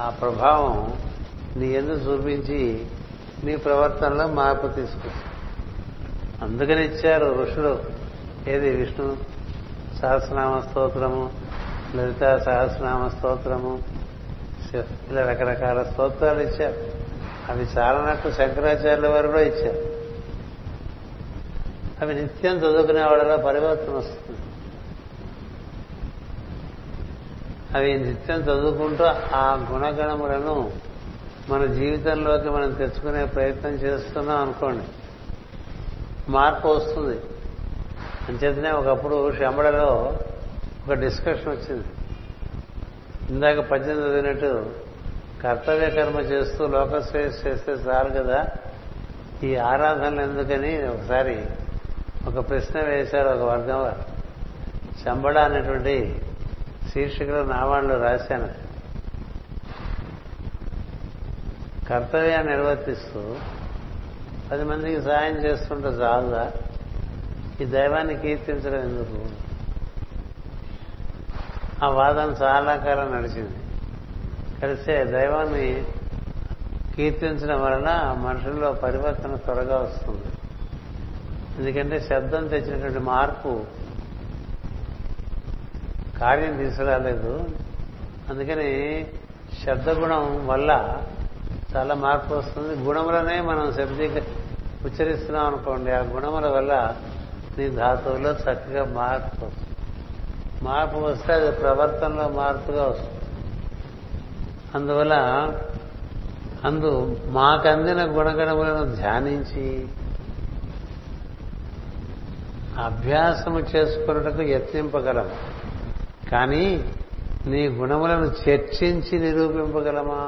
ఆ ప్రభావం నీ ఎందుకు చూపించి నీ ప్రవర్తనలో మార్పు తీసుకొచ్చి అందుకని ఇచ్చారు ఋషులు ఏది విష్ణు సహస్రనామ స్తోత్రము లలిత సహస్రనామ స్తోత్రము ఇలా రకరకాల స్తోత్రాలు ఇచ్చారు అవి చాలనట్టు శంకరాచార్యుల వారు కూడా ఇచ్చారు అవి నిత్యం చదువుకునే వాళ్ళలో పరివర్తన వస్తుంది అవి నిత్యం చదువుకుంటూ ఆ గుణగణములను మన జీవితంలోకి మనం తెచ్చుకునే ప్రయత్నం చేస్తున్నాం అనుకోండి మార్పు వస్తుంది అంచేతనే ఒకప్పుడు శంబడలో ఒక డిస్కషన్ వచ్చింది ఇందాక పద్దెనిమిది చదివినట్టు కర్తవ్య కర్మ చేస్తూ లోకశ్రేయస్ చేస్తే సార్ కదా ఈ ఆరాధనలు ఎందుకని ఒకసారి ఒక ప్రశ్న వేశారు ఒక వర్గం వారు చంబడ అనేటువంటి శీర్షికలు నావాళ్ళు రాశాను కర్తవ్యాన్ని నిర్వర్తిస్తూ పది మందికి సహాయం చేస్తుంటే చాలుదా ఈ దైవాన్ని కీర్తించడం ఎందుకు ఆ వాదన చాలా కాలం నడిచింది కలిసే దైవాన్ని కీర్తించడం వలన మనుషుల్లో పరివర్తన త్వరగా వస్తుంది ఎందుకంటే శబ్దం తెచ్చినటువంటి మార్పు కార్యం తీసుకురాలేదు అందుకని శబ్దగుణం వల్ల చాలా మార్పు వస్తుంది గుణములనే మనం శబ్దీక ఉచ్చరిస్తున్నాం అనుకోండి ఆ గుణముల వల్ల నీ ధాతువులో చక్కగా మార్పు వస్తుంది మార్పు వస్తే అది ప్రవర్తనలో మార్పుగా వస్తుంది అందువల్ల అందు మాకందిన గుణగణములను ధ్యానించి అభ్యాసము చేసుకున్నటకు యత్నింపగలం కానీ నీ గుణములను చర్చించి నిరూపింపగలమా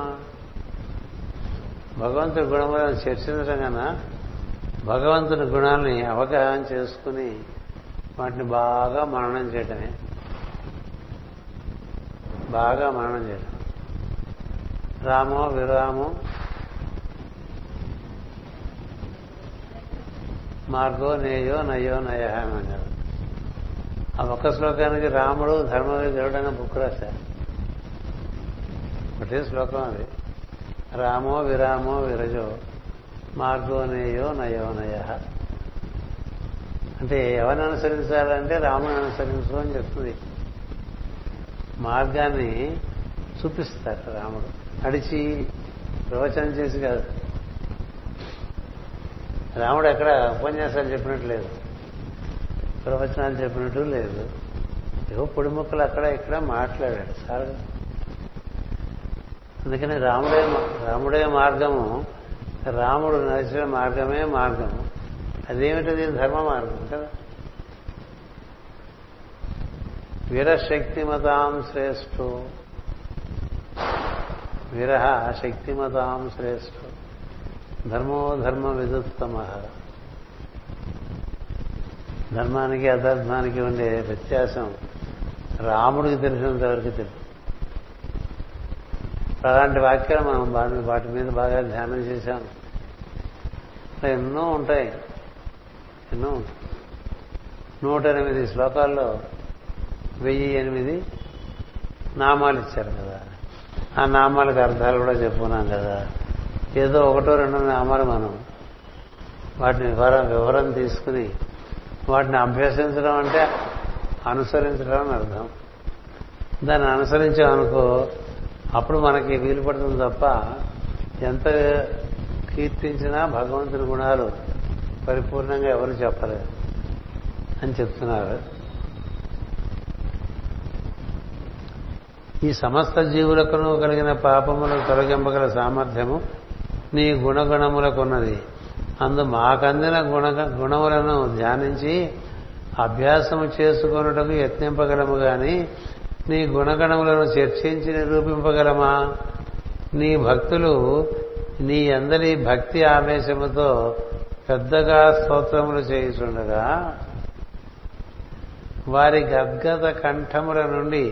భగవంతుడి గుణములను చర్చించడం భగవంతుని గుణాలని అవగాహన చేసుకుని వాటిని బాగా మననం చేయటమే బాగా మననం చేయటం రామో విరామో మార్గో నేయో నయో నయ అని అన్నారు ఆ ఒక్క శ్లోకానికి రాముడు ధర్మవేదేవుడు అని బుక్ రాశారు ఒకటే శ్లోకం అది రామో విరామో విరజో మార్గోనేయో నయోనయ అంటే ఎవరిని అనుసరించాలంటే రాముని అనుసరించు అని చెప్తుంది మార్గాన్ని చూపిస్తారు రాముడు అడిచి ప్రవచనం చేసి కాదు రాముడు ఎక్కడ ఉపన్యాసాలు చెప్పినట్టు లేదు ప్రవచనాలు చెప్పినట్టు లేదు ఏవో పొడి ముక్కలు అక్కడ ఇక్కడ మాట్లాడాడు సార్ అందుకని రాముడే రాముడే మార్గము రాముడు నడిచిన మార్గమే మార్గము అదేమిటది ధర్మ మార్గం కదా వీరశక్తిమతాం శ్రేష్ఠు వీర మతాం శ్రేష్ఠు ధర్మో ధర్మ విదుత్తమ ధర్మానికి అధర్మానికి ఉండే వ్యత్యాసం రాముడికి తెలిసినంత వరకు తెలుసు అలాంటి వాక్యాలు మనం వాటి మీద బాగా ధ్యానం చేశాం ఎన్నో ఉంటాయి ఎన్నో ఉంటాయి నూట ఎనిమిది శ్లోకాల్లో వెయ్యి ఎనిమిది నామాలు ఇచ్చారు కదా ఆ నామాలకు అర్థాలు కూడా చెప్పుకున్నాం కదా ఏదో ఒకటో రెండో నామాలు మనం వాటిని వివరం వివరం తీసుకుని వాటిని అభ్యసించడం అంటే అనుసరించడం అని అర్థం దాన్ని అనుసరించాం అనుకో అప్పుడు మనకి వీలు పడుతుంది తప్ప ఎంత కీర్తించినా భగవంతుని గుణాలు పరిపూర్ణంగా ఎవరు చెప్పలేరు అని చెప్తున్నారు ఈ సమస్త జీవులకును కలిగిన పాపములు తొలగింపగల సామర్థ్యము నీ గుణగుణములకున్నది అందు మాకందిన గుణ గుణములను ధ్యానించి అభ్యాసము చేసుకొనుటకు యత్నింపగలము కానీ నీ గుణగణములను చర్చించి నిరూపింపగలమా నీ భక్తులు నీ అందరి భక్తి ఆవేశముతో పెద్దగా స్తోత్రములు చేయుచుండగా వారి గద్గద కంఠముల నుండి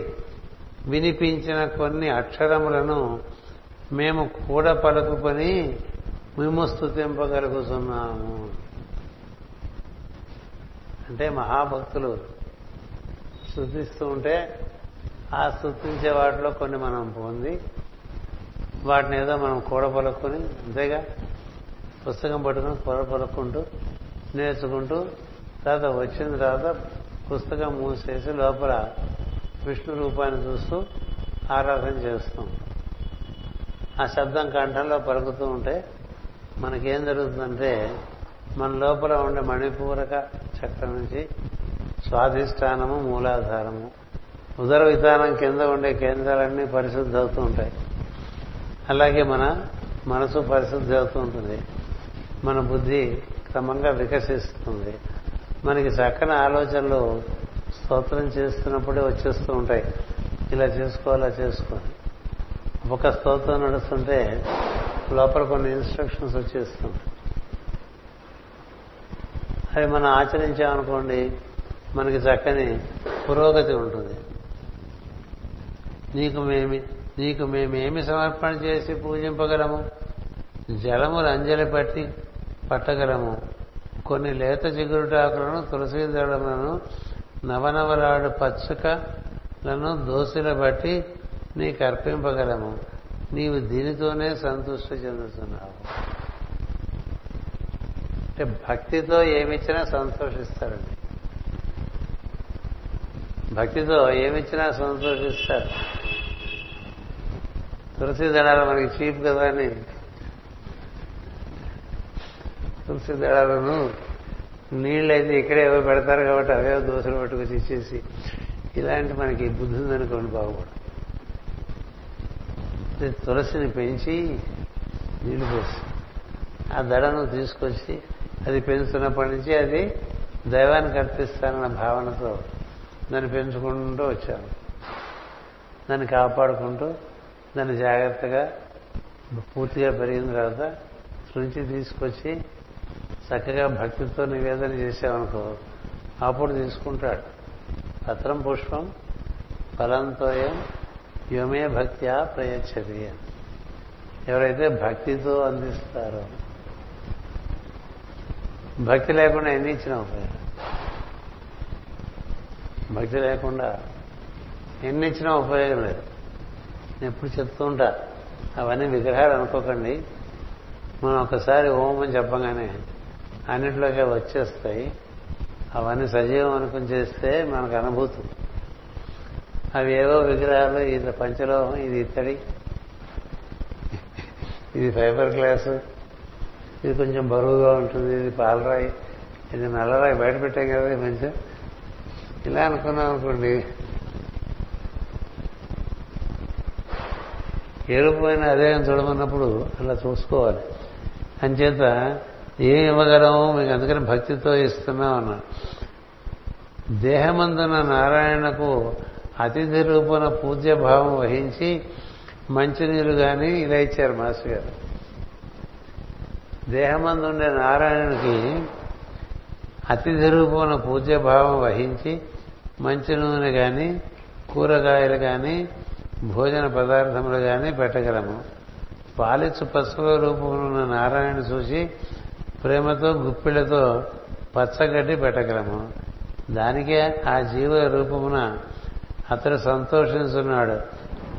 వినిపించిన కొన్ని అక్షరములను మేము కూడా పలుకుకొని మేము స్థుతింపగలుగుతున్నాము అంటే మహాభక్తులు స్థుతిస్తూ ఉంటే ఆ స్థుతించే వాటిలో కొన్ని మనం పొంది వాటిని ఏదో మనం కూడపలుక్కుని అంతేగా పుస్తకం పట్టుకుని కూడపలుక్కుంటూ నేర్చుకుంటూ తర్వాత వచ్చిన తర్వాత పుస్తకం మూసేసి లోపల విష్ణు రూపాన్ని చూస్తూ ఆరాధన చేస్తాం ఆ శబ్దం కంఠంలో పలుకుతూ ఉంటే మనకేం జరుగుతుందంటే మన లోపల ఉండే మణిపూరక చక్రం నుంచి స్వాధిష్టానము మూలాధారము ఉదర విధానం కింద ఉండే కేంద్రాలన్నీ పరిశుద్ధి అవుతూ ఉంటాయి అలాగే మన మనసు పరిశుద్ధి అవుతూ ఉంటుంది మన బుద్ధి క్రమంగా వికసిస్తుంది మనకి చక్కని ఆలోచనలు స్తోత్రం చేస్తున్నప్పుడే వచ్చేస్తూ ఉంటాయి ఇలా చేసుకో అలా చేసుకో ఒక స్తోత్రం నడుస్తుంటే లోపల కొన్ని ఇన్స్ట్రక్షన్స్ వచ్చేస్తుంటాయి అవి మనం ఆచరించామనుకోండి మనకి చక్కని పురోగతి ఉంటుంది నీకు మేమి నీకు మేమేమి సమర్పణ చేసి పూజింపగలము జలము రంజలి పట్టి పట్టగలము కొన్ని లేత చిగురుటాకులను తులసీదళములను నవనవలాడు పచ్చుకలను దోసుల బట్టి నీకు అర్పింపగలము నీవు దీనితోనే సంతృష్టి చెందుతున్నావు అంటే భక్తితో ఏమిచ్చినా సంతోషిస్తారండి భక్తితో ఏమిచ్చినా సంతోషిస్తారు తులసి దళాలు మనకి చీప్ కదా అని తులసి దళాలను నీళ్ళైతే ఇక్కడే ఎవరు పెడతారు కాబట్టి అవే దోశలు పట్టుకొచ్చి ఇచ్చేసి ఇలాంటి మనకి బుద్ధి ఉందనుకోండి బాగుపడు తులసిని పెంచి నీళ్లు పోసి ఆ దడను తీసుకొచ్చి అది పెంచుతున్నప్పటి నుంచి అది దైవానికి అర్పిస్తానన్న భావనతో దాన్ని పెంచుకుంటూ వచ్చాను దాన్ని కాపాడుకుంటూ దాన్ని జాగ్రత్తగా పూర్తిగా పెరిగిన తర్వాత నుంచి తీసుకొచ్చి చక్కగా భక్తితో నివేదన చేసామనుకో అప్పుడు తీసుకుంటాడు పత్రం పుష్పం ఫలంతోయం యోమే భక్త్యా ప్రయచ్చది ఎవరైతే భక్తితో అందిస్తారో భక్తి లేకుండా ఎన్ని ఇచ్చినా ఉపయోగం భక్తి లేకుండా ఎన్నిచ్చినా ఉపయోగం లేదు నేను ఎప్పుడు చెప్తూ ఉంటా అవన్నీ విగ్రహాలు అనుకోకండి మనం ఒకసారి ఓం అని చెప్పగానే అన్నింటిలోకి వచ్చేస్తాయి అవన్నీ సజీవం అనుకుని చేస్తే మనకు అనుభూతి అవి ఏవో విగ్రహాలు ఇది పంచలోహం ఇది ఇత్తడి ఇది ఫైబర్ గ్లాసు ఇది కొంచెం బరువుగా ఉంటుంది ఇది పాలరాయి ఇది నల్లరాయి బయట పెట్టాం కదా కొంచెం ఇలా అనుకున్నాం అనుకోండి ఏరుపోయిన అదే అని చూడమన్నప్పుడు అలా చూసుకోవాలి అంచేత ఏం ఇవ్వగలము మీకు అందుకని భక్తితో ఇస్తున్నాం అన్నాడు దేహమందున నారాయణకు అతిథి రూపణ పూజ్య భావం వహించి మంచినీరు కానీ ఇలా ఇచ్చారు మాస్టర్ గారు దేహమందు ఉండే నారాయణునికి అతిథి రూపణ పూజ్య భావం వహించి మంచి నూనె కానీ కూరగాయలు కానీ భోజన పదార్థములు కానీ పెట్టగలము పాలిచ్చు పసుపు రూపంలో నారాయణ చూసి ప్రేమతో గుప్పిళ్లతో పచ్చగడ్డి పెట్టగలము దానికే ఆ జీవ రూపమున అతడు సంతోషిస్తున్నాడు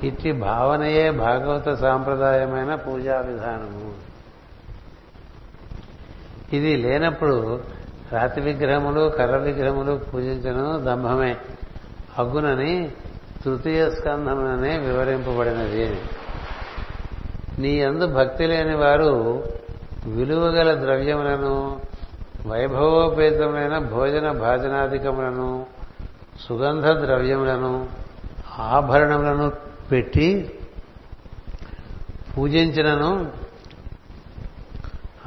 ఇట్టి భావనయే భాగవత సాంప్రదాయమైన పూజా విధానము ఇది లేనప్పుడు రాతి విగ్రహములు కర్ర విగ్రహములు పూజించడం దంభమే అగ్గునని తృతీయ స్కంధముననే వివరింపబడినది నీ అందు భక్తి లేని వారు విలువగల ద్రవ్యములను వైభవోపేతములైన భోజన భాజనాధికములను సుగంధ ద్రవ్యములను ఆభరణములను పెట్టి పూజించినను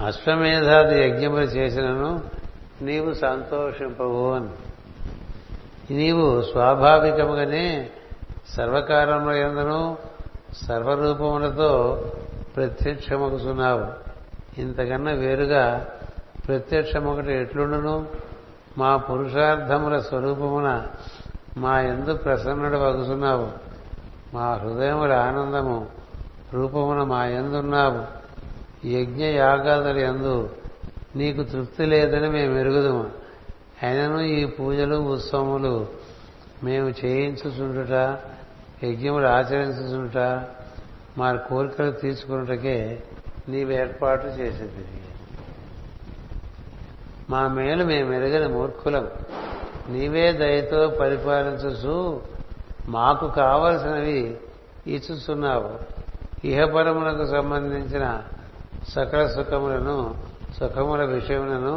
అశ్వమేధాది యజ్ఞములు చేసినను నీవు సంతోషింపవు అని నీవు స్వాభావికముగానే సర్వకాలంలో ఎందును సర్వరూపములతో ప్రత్యక్షమగుతున్నావు ఇంతకన్నా వేరుగా ప్రత్యక్షమొకటి ఎట్లుండును మా పురుషార్థముల స్వరూపమున మా ఎందు ప్రసన్నుడు వగుతున్నావు మా హృదయముల ఆనందము రూపమున మా ఎందున్నావు యజ్ఞ యాగాదులు ఎందు నీకు తృప్తి లేదని మేము ఎరుగుదాము అయినను ఈ పూజలు ఉత్సవములు మేము చేయించుచుండుట యజ్ఞములు ఆచరించుచుంట మా కోరికలు తీసుకున్నటకే నీవు ఏర్పాటు చేసేది మా మేలు మేము ఎరగని మూర్ఖులం నీవే దయతో పరిపాలించు మాకు కావలసినవి ఇచ్చుచున్నావు ఇహపరములకు సంబంధించిన సకల సుఖములను సుఖముల విషయములను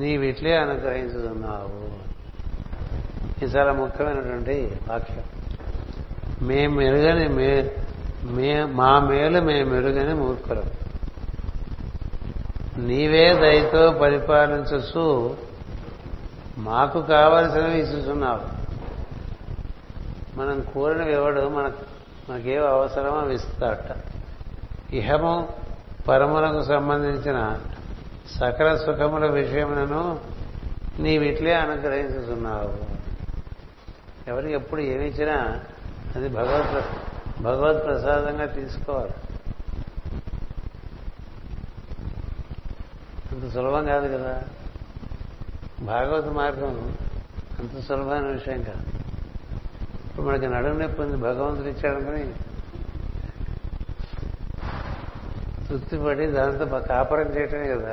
నీవిట్లే అనుగ్రహించుతున్నావు ఇది చాలా ముఖ్యమైనటువంటి వాక్యం మే మెరుగని మే మా మేలు మే మెరుగని మూర్ఖులం నీవే దయతో పరిపాలించచ్చు మాకు కావలసినవి ఇస్తున్నావు మనం కోరిన ఎవడు మన మనకేం అవసరమో ఇస్తాడట ఇహము పరములకు సంబంధించిన సకల సుఖముల విషయములను నీవిట్లే అనుగ్రహించుతున్నావు ఎవరికి ఎప్పుడు ఏమిచ్చినా అది భగవత్ భగవత్ ప్రసాదంగా తీసుకోవాలి అంత సులభం కాదు కదా భాగవత మార్గం అంత సులభమైన విషయం కాదు ఇప్పుడు మనకి నడుము నొప్పి ఉంది భగవంతుడు కానీ తృప్తి పడి దాంతో కాపురం చేయటమే కదా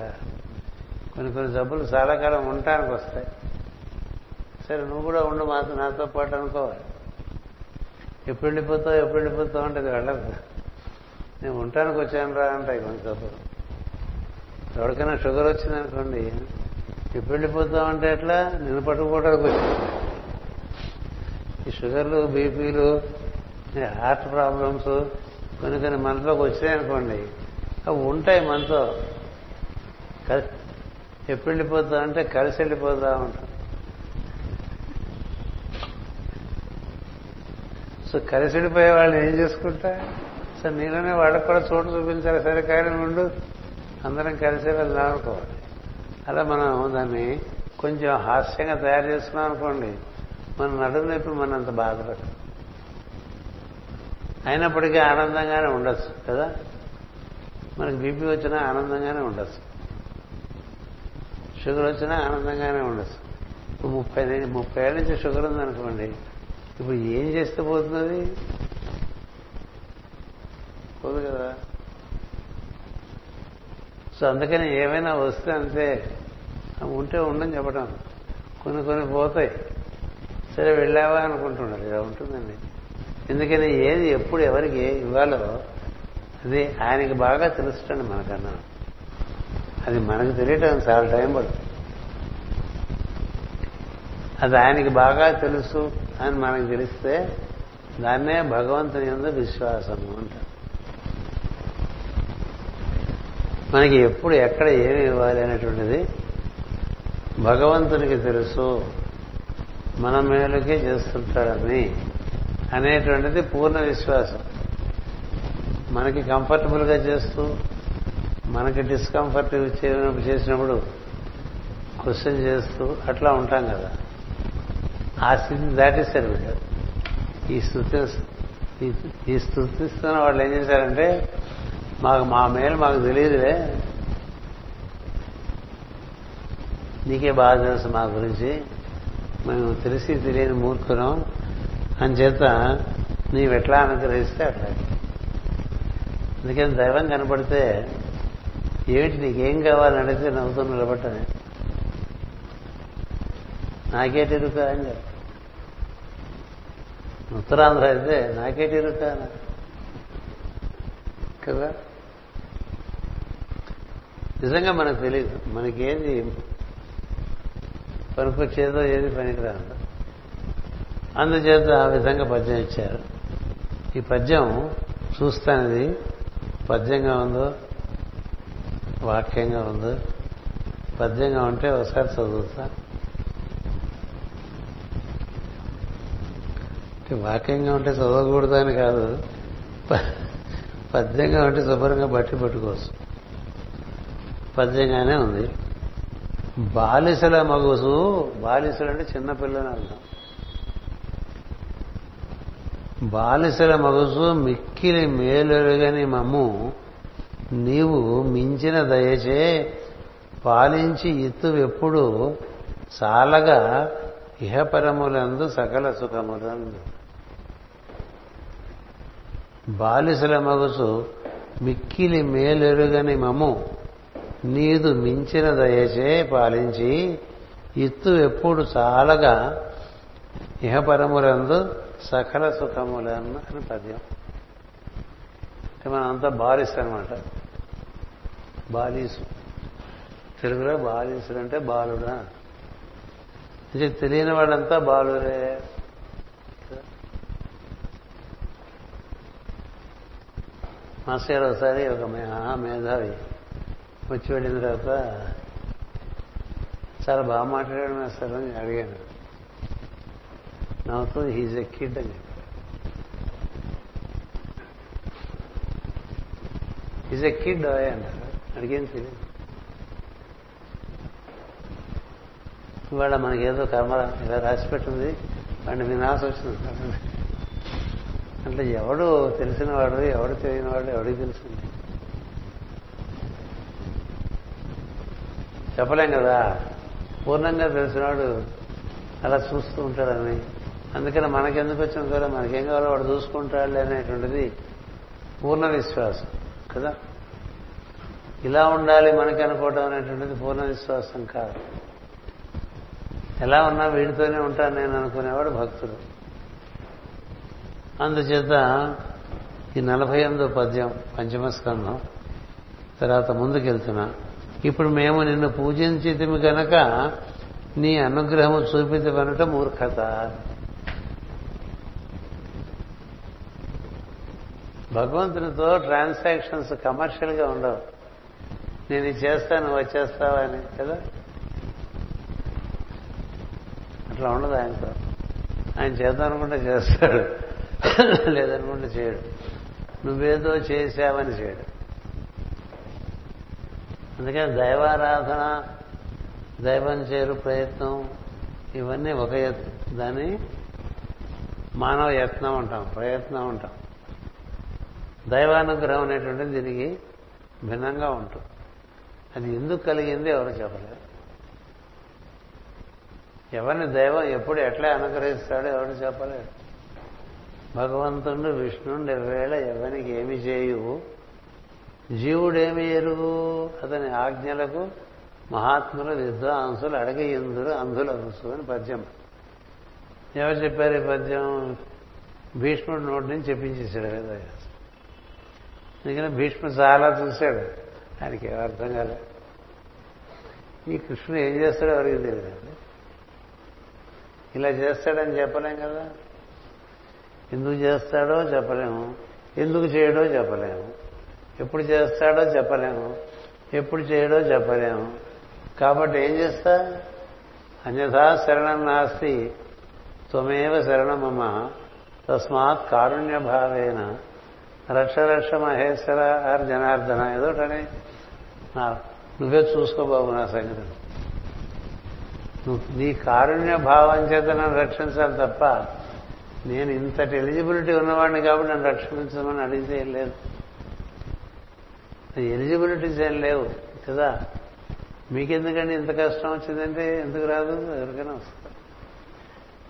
కొన్ని కొన్ని జబ్బులు చాలా కాలం ఉండటానికి వస్తాయి సరే నువ్వు కూడా ఉండు మాత్రం నాతో పాటు అనుకోవాలి ఎప్పుడు వెళ్ళిపోతావు ఎప్పుడు వెళ్ళిపోతావు అంటే అది వెళ్ళదు నేను ఉండటానికి వచ్చాను రా అంటాయి కొన్ని జబ్బులు ఎవరికైనా షుగర్ వచ్చిందనుకోండి ఎప్పుడు వెళ్ళిపోతావు అంటే ఎట్లా నిన్ను పట్టుకోవడానికి వచ్చింది ఈ షుగర్లు బీపీలు హార్ట్ ప్రాబ్లమ్స్ కొన్ని కొన్ని మనలోకి వచ్చాయనుకోండి ఉంటాయి మనతో ఎప్పుడు వెళ్ళిపోతా అంటే కలిసి వెళ్ళిపోతా ఉంటాం సో కలిసి వెళ్ళిపోయే వాళ్ళు ఏం చేసుకుంటా సో నేననే వాళ్ళకు కూడా చోటు చూపించాలి సరే కానీ ఉండు అందరం కలిసే వెళ్దాం అనుకోవాలి అలా మనం దాన్ని కొంచెం హాస్యంగా తయారు చేస్తున్నాం అనుకోండి మన నడుము నొప్పి మన అంత బాధపడదు అయినప్పటికీ ఆనందంగానే ఉండొచ్చు కదా మనకి బీపీ వచ్చినా ఆనందంగానే ఉండొచ్చు షుగర్ వచ్చినా ఆనందంగానే ఉండొచ్చు ఇప్పుడు ముప్పై ముప్పై ఏళ్ళ నుంచి షుగర్ ఉందనుకోండి ఇప్పుడు ఏం చేస్తే పోతున్నది పోదు కదా సో అందుకని ఏమైనా వస్తే అంతే ఉంటే ఉండని చెప్పడం కొన్ని కొన్ని పోతాయి సరే వెళ్ళావా అనుకుంటున్నారు ఇలా ఉంటుందండి ఎందుకని ఏది ఎప్పుడు ఎవరికి ఇవ్వాలో ఇది ఆయనకి బాగా తెలుస్తుంది మనకన్నా అది మనకు తెలియటం చాలా టైం పడుతుంది అది ఆయనకి బాగా తెలుసు అని మనకు తెలిస్తే దాన్నే భగవంతుని ఎందు విశ్వాసం అంటారు మనకి ఎప్పుడు ఎక్కడ ఏమి ఇవ్వాలి అనేటువంటిది భగవంతునికి తెలుసు మన మేలుకే చేస్తుంటాడని అనేటువంటిది పూర్ణ విశ్వాసం మనకి కంఫర్టబుల్ గా చేస్తూ మనకి డిస్కంఫర్ట్ చేసినప్పుడు క్వశ్చన్ చేస్తూ అట్లా ఉంటాం కదా ఆ స్థితిని దాటేశారు వీళ్ళు ఈ స్థుతి ఈ స్థుతిస్తున్న వాళ్ళు ఏం చేశారంటే మాకు మా మేలు మాకు తెలియదులే నీకే బాగా తెలుసు మా గురించి మేము తెలిసి తెలియని మూర్ఖులం అని చేత నీవెట్లా అనుగ్రహిస్తే అట్లాగే అందుకని దైవం కనపడితే ఏమిటి నీకేం కావాలని అడిగితే నవ్వుతూ నిలబట్టని నాకేటి ఇరుక అని చెప్పి ఉత్తరాంధ్ర అయితే నాకేటి ఇరుక కదా నిజంగా మనకు తెలియదు మనకేది పనికి వచ్చేదో ఏది పనికిరాదు అందుచేత ఆ విధంగా పద్యం ఇచ్చారు ఈ పద్యం చూస్తానేది పద్యంగా ఉందో వాక్యంగా ఉందో పద్యంగా ఉంటే ఒకసారి చదువుతా వాక్యంగా ఉంటే అని కాదు పద్యంగా ఉంటే శుభ్రంగా బట్టి పెట్టుకోవచ్చు పద్యంగానే ఉంది బాలిసల మగుసు బాలిసలు అంటే చిన్నపిల్లని అర్థం బాలిసల మగసు మిక్కిలి మేలెరుగని మమ్ము నీవు మించిన దయచే పాలించి ఇత్తు ఎప్పుడు చాలగా ఇహపరములందు సకల సుఖములందు బాలిసల మగసు మిక్కిలి మేలెరుగని మము నీదు మించిన దయచే పాలించి ఇత్తు ఎప్పుడు చాలగా ఇహపరములందు సకల సుఖములన్న అని పద్యం మనం అంతా బాలిస్ అనమాట బాలీసు తెలుగులో బాలీసుడు అంటే బాలుడా అంటే తెలియని వాళ్ళంతా బాలురే మాస్టర్ ఒకసారి ఒక మేధావి వచ్చి వెళ్ళిన తర్వాత చాలా బాగా మాట్లాడాడు మాస్టర్ అని అడిగాను నవ్వుతూ హీజ్ ఎ కిడ్ అని ఈజ్ ఎ కిడ్ అడిగేం తెలియదు ఇవాళ మనకేదో కర్మ ఇలా రాసి పెట్టింది వాడిని వినాల్సి వచ్చింది అంటే ఎవడు తెలిసినవాడు ఎవడు తెలియని వాడు ఎవడికి తెలిసింది చెప్పలేం కదా పూర్ణంగా తెలిసినవాడు అలా చూస్తూ ఉంటాడని అందుకని మనకెందుకు వచ్చిన కూడా మనకేం కావాలో వాడు చూసుకుంటాడు అనేటువంటిది పూర్ణ విశ్వాసం కదా ఇలా ఉండాలి మనకి అనుకోవడం అనేటువంటిది పూర్ణ విశ్వాసం కాదు ఎలా ఉన్నా వీడితోనే ఉంటాను నేను అనుకునేవాడు భక్తుడు అందుచేత ఈ నలభై ఎనిమిదో పద్యం పంచమస్కంధం తర్వాత ముందుకెళ్తున్నా ఇప్పుడు మేము నిన్ను పూజించితిమి గనక నీ అనుగ్రహము చూపితమనట మూర్ఖత భగవంతునితో ట్రాన్సాక్షన్స్ కమర్షియల్గా ఉండవు నేను చేస్తాను వచ్చేస్తావా అని కదా అట్లా ఉండదు ఆయనతో ఆయన చేద్దామనుకుంటే చేస్తాడు లేదనుకుంటే చేయడు నువ్వేదో చేశావని చేయడు అందుకని దైవారాధన దైవం చేరు ప్రయత్నం ఇవన్నీ ఒక యత్నం దాన్ని మానవ యత్నం అంటాం ప్రయత్నం అంటాం దైవానుగ్రహం అనేటువంటిది దీనికి భిన్నంగా ఉంటుంది అది ఎందుకు కలిగింది ఎవరు చెప్పలేరు ఎవరిని దైవం ఎప్పుడు ఎట్లా అనుగ్రహిస్తాడో ఎవరు చెప్పలేరు భగవంతుడు విష్ణుండి ఎవేళ ఎవరికి ఏమి చేయు జీవుడేమి ఎరుగు అతని ఆజ్ఞలకు మహాత్ములు విద్వాంసులు అడగ ఇందులు అంధులు అనుసు అని పద్యం ఎవరు చెప్పారు ఈ పద్యం భీష్ముడి నోటి నుంచి చెప్పించేశాడు కదా అందుకని భీష్ముడు చాలా చూశాడు ఆయనకి ఏం అర్థం కాలేదు ఈ కృష్ణుడు ఏం చేస్తాడో ఎవరికి తెలియదు ఇలా చేస్తాడని చెప్పలేం కదా ఎందుకు చేస్తాడో చెప్పలేము ఎందుకు చేయడో చెప్పలేము ఎప్పుడు చేస్తాడో చెప్పలేము ఎప్పుడు చేయడో చెప్పలేము కాబట్టి ఏం చేస్తా అన్యథా శరణం నాస్తి త్వమేవ శరణమమ్మ తస్మాత్ కారుణ్య భావేన రక్ష రక్ష మహేశ్వర ఆర్ జనార్దన ఏదోటని నువ్వే చూసుకో బాబు నా సంగతి నీ కారుణ్య భావం చేత నన్ను రక్షించాలి తప్ప నేను ఇంతటి ఎలిజిబిలిటీ ఉన్నవాడిని కాబట్టి నన్ను రక్షించమని అడిగితే ఏం లేదు ఎలిజిబిలిటీస్ ఏం లేవు కదా మీకెందుకండి ఇంత కష్టం వచ్చిందంటే ఎందుకు రాదు ఎవరికైనా వస్తారు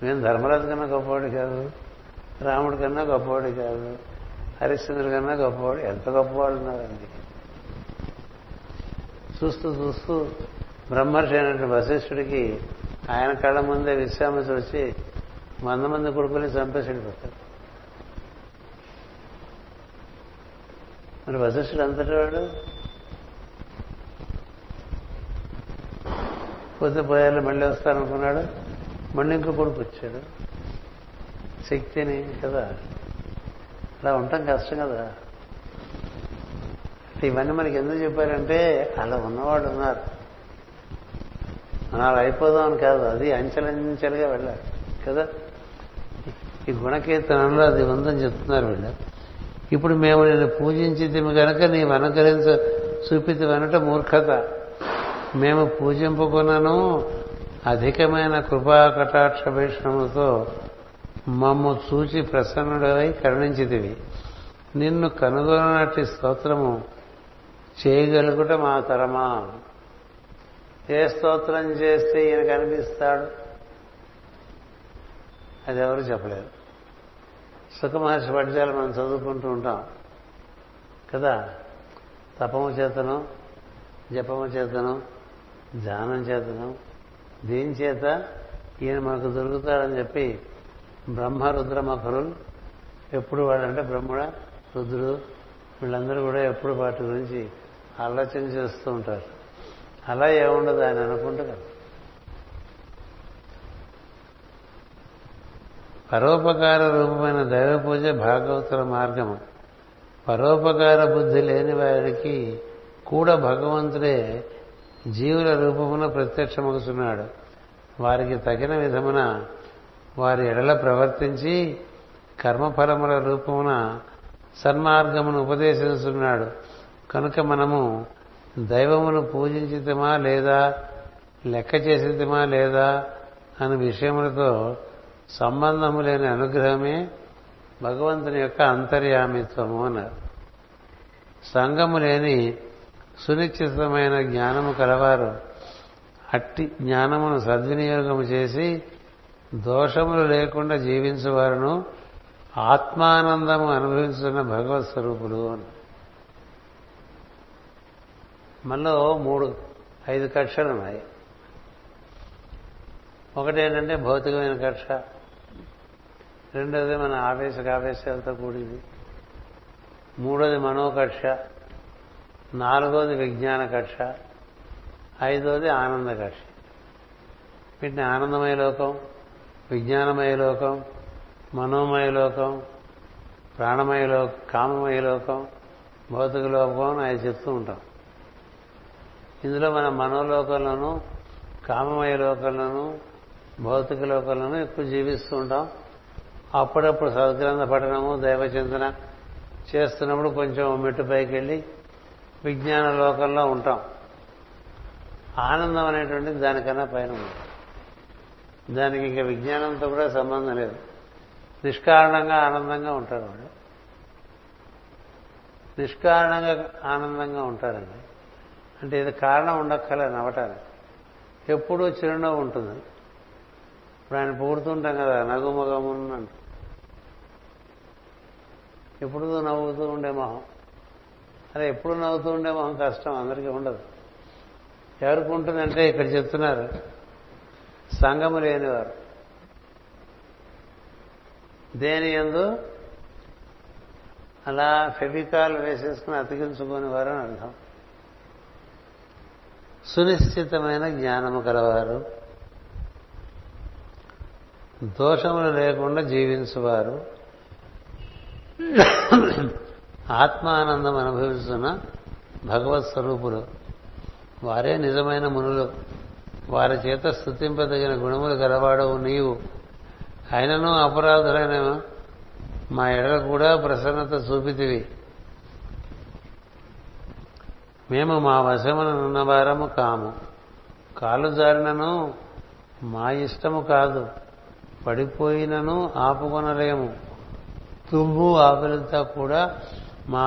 నేను ధర్మరాజు కన్నా గొప్పవాడు కాదు రాముడి కన్నా గొప్పవాడు కాదు హరిశ్చంద్రుడు కన్నా గొప్పవాడు ఎంత గొప్పవాడు ఉన్నారండి చూస్తూ చూస్తూ బ్రహ్మర్షి అయినటువంటి వశిష్ఠుడికి ఆయన కళ్ళ ముందే విశ్రామతి వచ్చి మంద మంది కొడుకుని చంపేసాడు మరి వశిష్ఠుడు అంతటి వాడు పోతే పోయాలి మళ్ళీ వస్తారనుకున్నాడు మళ్ళీ ఇంకో కొడుకు వచ్చాడు శక్తిని కదా అలా ఉండటం కష్టం కదా ఇవన్నీ మనకి ఎందుకు చెప్పారంటే అలా ఉన్నవాళ్ళు ఉన్నారు అలా అయిపోదామని కాదు అది అంచెలంచెలుగా వెళ్ళాలి కదా ఈ గుణకీర్తనంలో అది ఉందని చెప్తున్నారు వీళ్ళు ఇప్పుడు మేము నేను పూజించింది కనుక నీ అనుకరించ చూపితి అనట మూర్ఖత మేము పూజింపుకున్నాను అధికమైన కృపా కటాక్ష భీషణములతో మమ్ము చూచి ప్రసన్నుడై కరుణించితివి నిన్ను కనుగొనటి స్తోత్రము చేయగలుగుట మా తరమా ఏ స్తోత్రం చేస్తే ఈయన కనిపిస్తాడు అది ఎవరు చెప్పలేరు సుఖమహర్షి పడ్డాలు మనం చదువుకుంటూ ఉంటాం కదా తపము చేతను జపము చేతను ధ్యానం చేతను దీని చేత ఈయన మనకు దొరుకుతాడని చెప్పి బ్రహ్మ మఖరు ఎప్పుడు వాడంటే బ్రహ్మడ రుద్రుడు వీళ్ళందరూ కూడా ఎప్పుడు వాటి గురించి ఆలోచన చేస్తూ ఉంటారు అలా ఏముండదు ఆయన అనుకుంటే పరోపకార రూపమైన దైవ పూజ భాగవతుల మార్గము పరోపకార బుద్ధి లేని వారికి కూడా భగవంతుడే జీవుల రూపమున ప్రత్యక్షమగుతున్నాడు వారికి తగిన విధమున వారి ఎడల ప్రవర్తించి కర్మఫలముల రూపమున సన్మార్గమును ఉపదేశిస్తున్నాడు కనుక మనము దైవమును పూజించితమా లేదా లెక్క చేసిమా లేదా అనే విషయములతో సంబంధము లేని అనుగ్రహమే భగవంతుని యొక్క అంతర్యామిత్వము అన్నారు సంగము లేని సునిశ్చితమైన జ్ఞానము కలవారు అట్టి జ్ఞానమును సద్వినియోగము చేసి దోషములు లేకుండా జీవించేవారును ఆత్మానందము అనుభవించిన భగవత్ స్వరూపులు అని మనలో మూడు ఐదు కక్షలు ఉన్నాయి ఒకటి ఏంటంటే భౌతికమైన కక్ష రెండోది మన ఆవేశక ఆవేశాలతో కూడింది మూడోది మనోకక్ష నాలుగోది విజ్ఞాన కక్ష ఐదోది ఆనంద కక్ష వీటిని ఆనందమయ లోకం విజ్ఞానమయ లోకం మనోమయ లోకం ప్రాణమయ లోకం కామమయ లోకం భౌతిక లోకం అని ఆయన చెప్తూ ఉంటాం ఇందులో మన మనోలోకంలోనూ కామమయ లోకంలోనూ భౌతిక లోకంలోనూ ఎక్కువ జీవిస్తూ ఉంటాం అప్పుడప్పుడు సద్గ్రంథ పఠనము దైవచింతన చేస్తున్నప్పుడు కొంచెం మెట్టు పైకి వెళ్ళి విజ్ఞాన లోకంలో ఉంటాం ఆనందం అనేటువంటిది దానికన్నా పైన ఉంటాం దానికి ఇంకా విజ్ఞానంతో కూడా సంబంధం లేదు నిష్కారణంగా ఆనందంగా ఉంటాడు నిష్కారణంగా ఆనందంగా ఉంటాడండి అంటే ఇది కారణం ఉండక్కలే నవ్వటానికి ఎప్పుడూ చిరునవ్వు ఉంటుంది ఇప్పుడు ఆయన పూడుతుంటాం కదా నగుమగమున్నంట ఎప్పుడు నవ్వుతూ ఉండే మొహం అదే ఎప్పుడు నవ్వుతూ ఉండే మొహం కష్టం అందరికీ ఉండదు ఎవరికి ఉంటుందంటే ఇక్కడ చెప్తున్నారు సంగము లేనివారు దేని ఎందు అలా ఫెవికాల్ వేసేసుకుని అతికించుకుని వారు అని అర్థం సునిశ్చితమైన జ్ఞానము కలవారు దోషములు లేకుండా జీవించువారు ఆత్మానందం అనుభవిస్తున్న భగవత్ స్వరూపులు వారే నిజమైన మునులు వారి చేత స్థుతింపదగిన గుణములు గలవాడు నీవు ఆయనను అపరాధులైన మా ఎడల కూడా ప్రసన్నత చూపితివి మేము మా వశముననున్న వారము కాము కాలు జారినను మా ఇష్టము కాదు పడిపోయినను ఆపుకొనలేము తుమ్ము ఆకలితో కూడా మా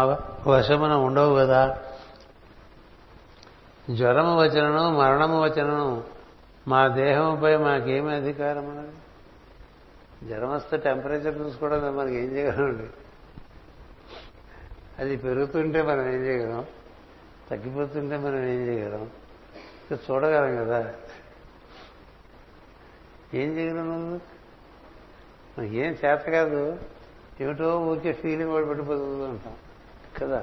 వశమున ఉండవు కదా జ్వరము వచనను మరణము వచనను మా దేహంపై మాకేమి అధికారం అన్నది జ్వరం వస్తే టెంపరేచర్ చూసుకోవడం మనకి ఏం చేయగలండి అది పెరుగుతుంటే మనం ఏం చేయగలం తగ్గిపోతుంటే మనం ఏం చేయగలం చూడగలం కదా ఏం చేయగలం మనకి ఏం చేత కాదు ఏమిటో ఊరికే ఫీలింగ్ కూడా పెట్టిపోతుంది అంటాం కదా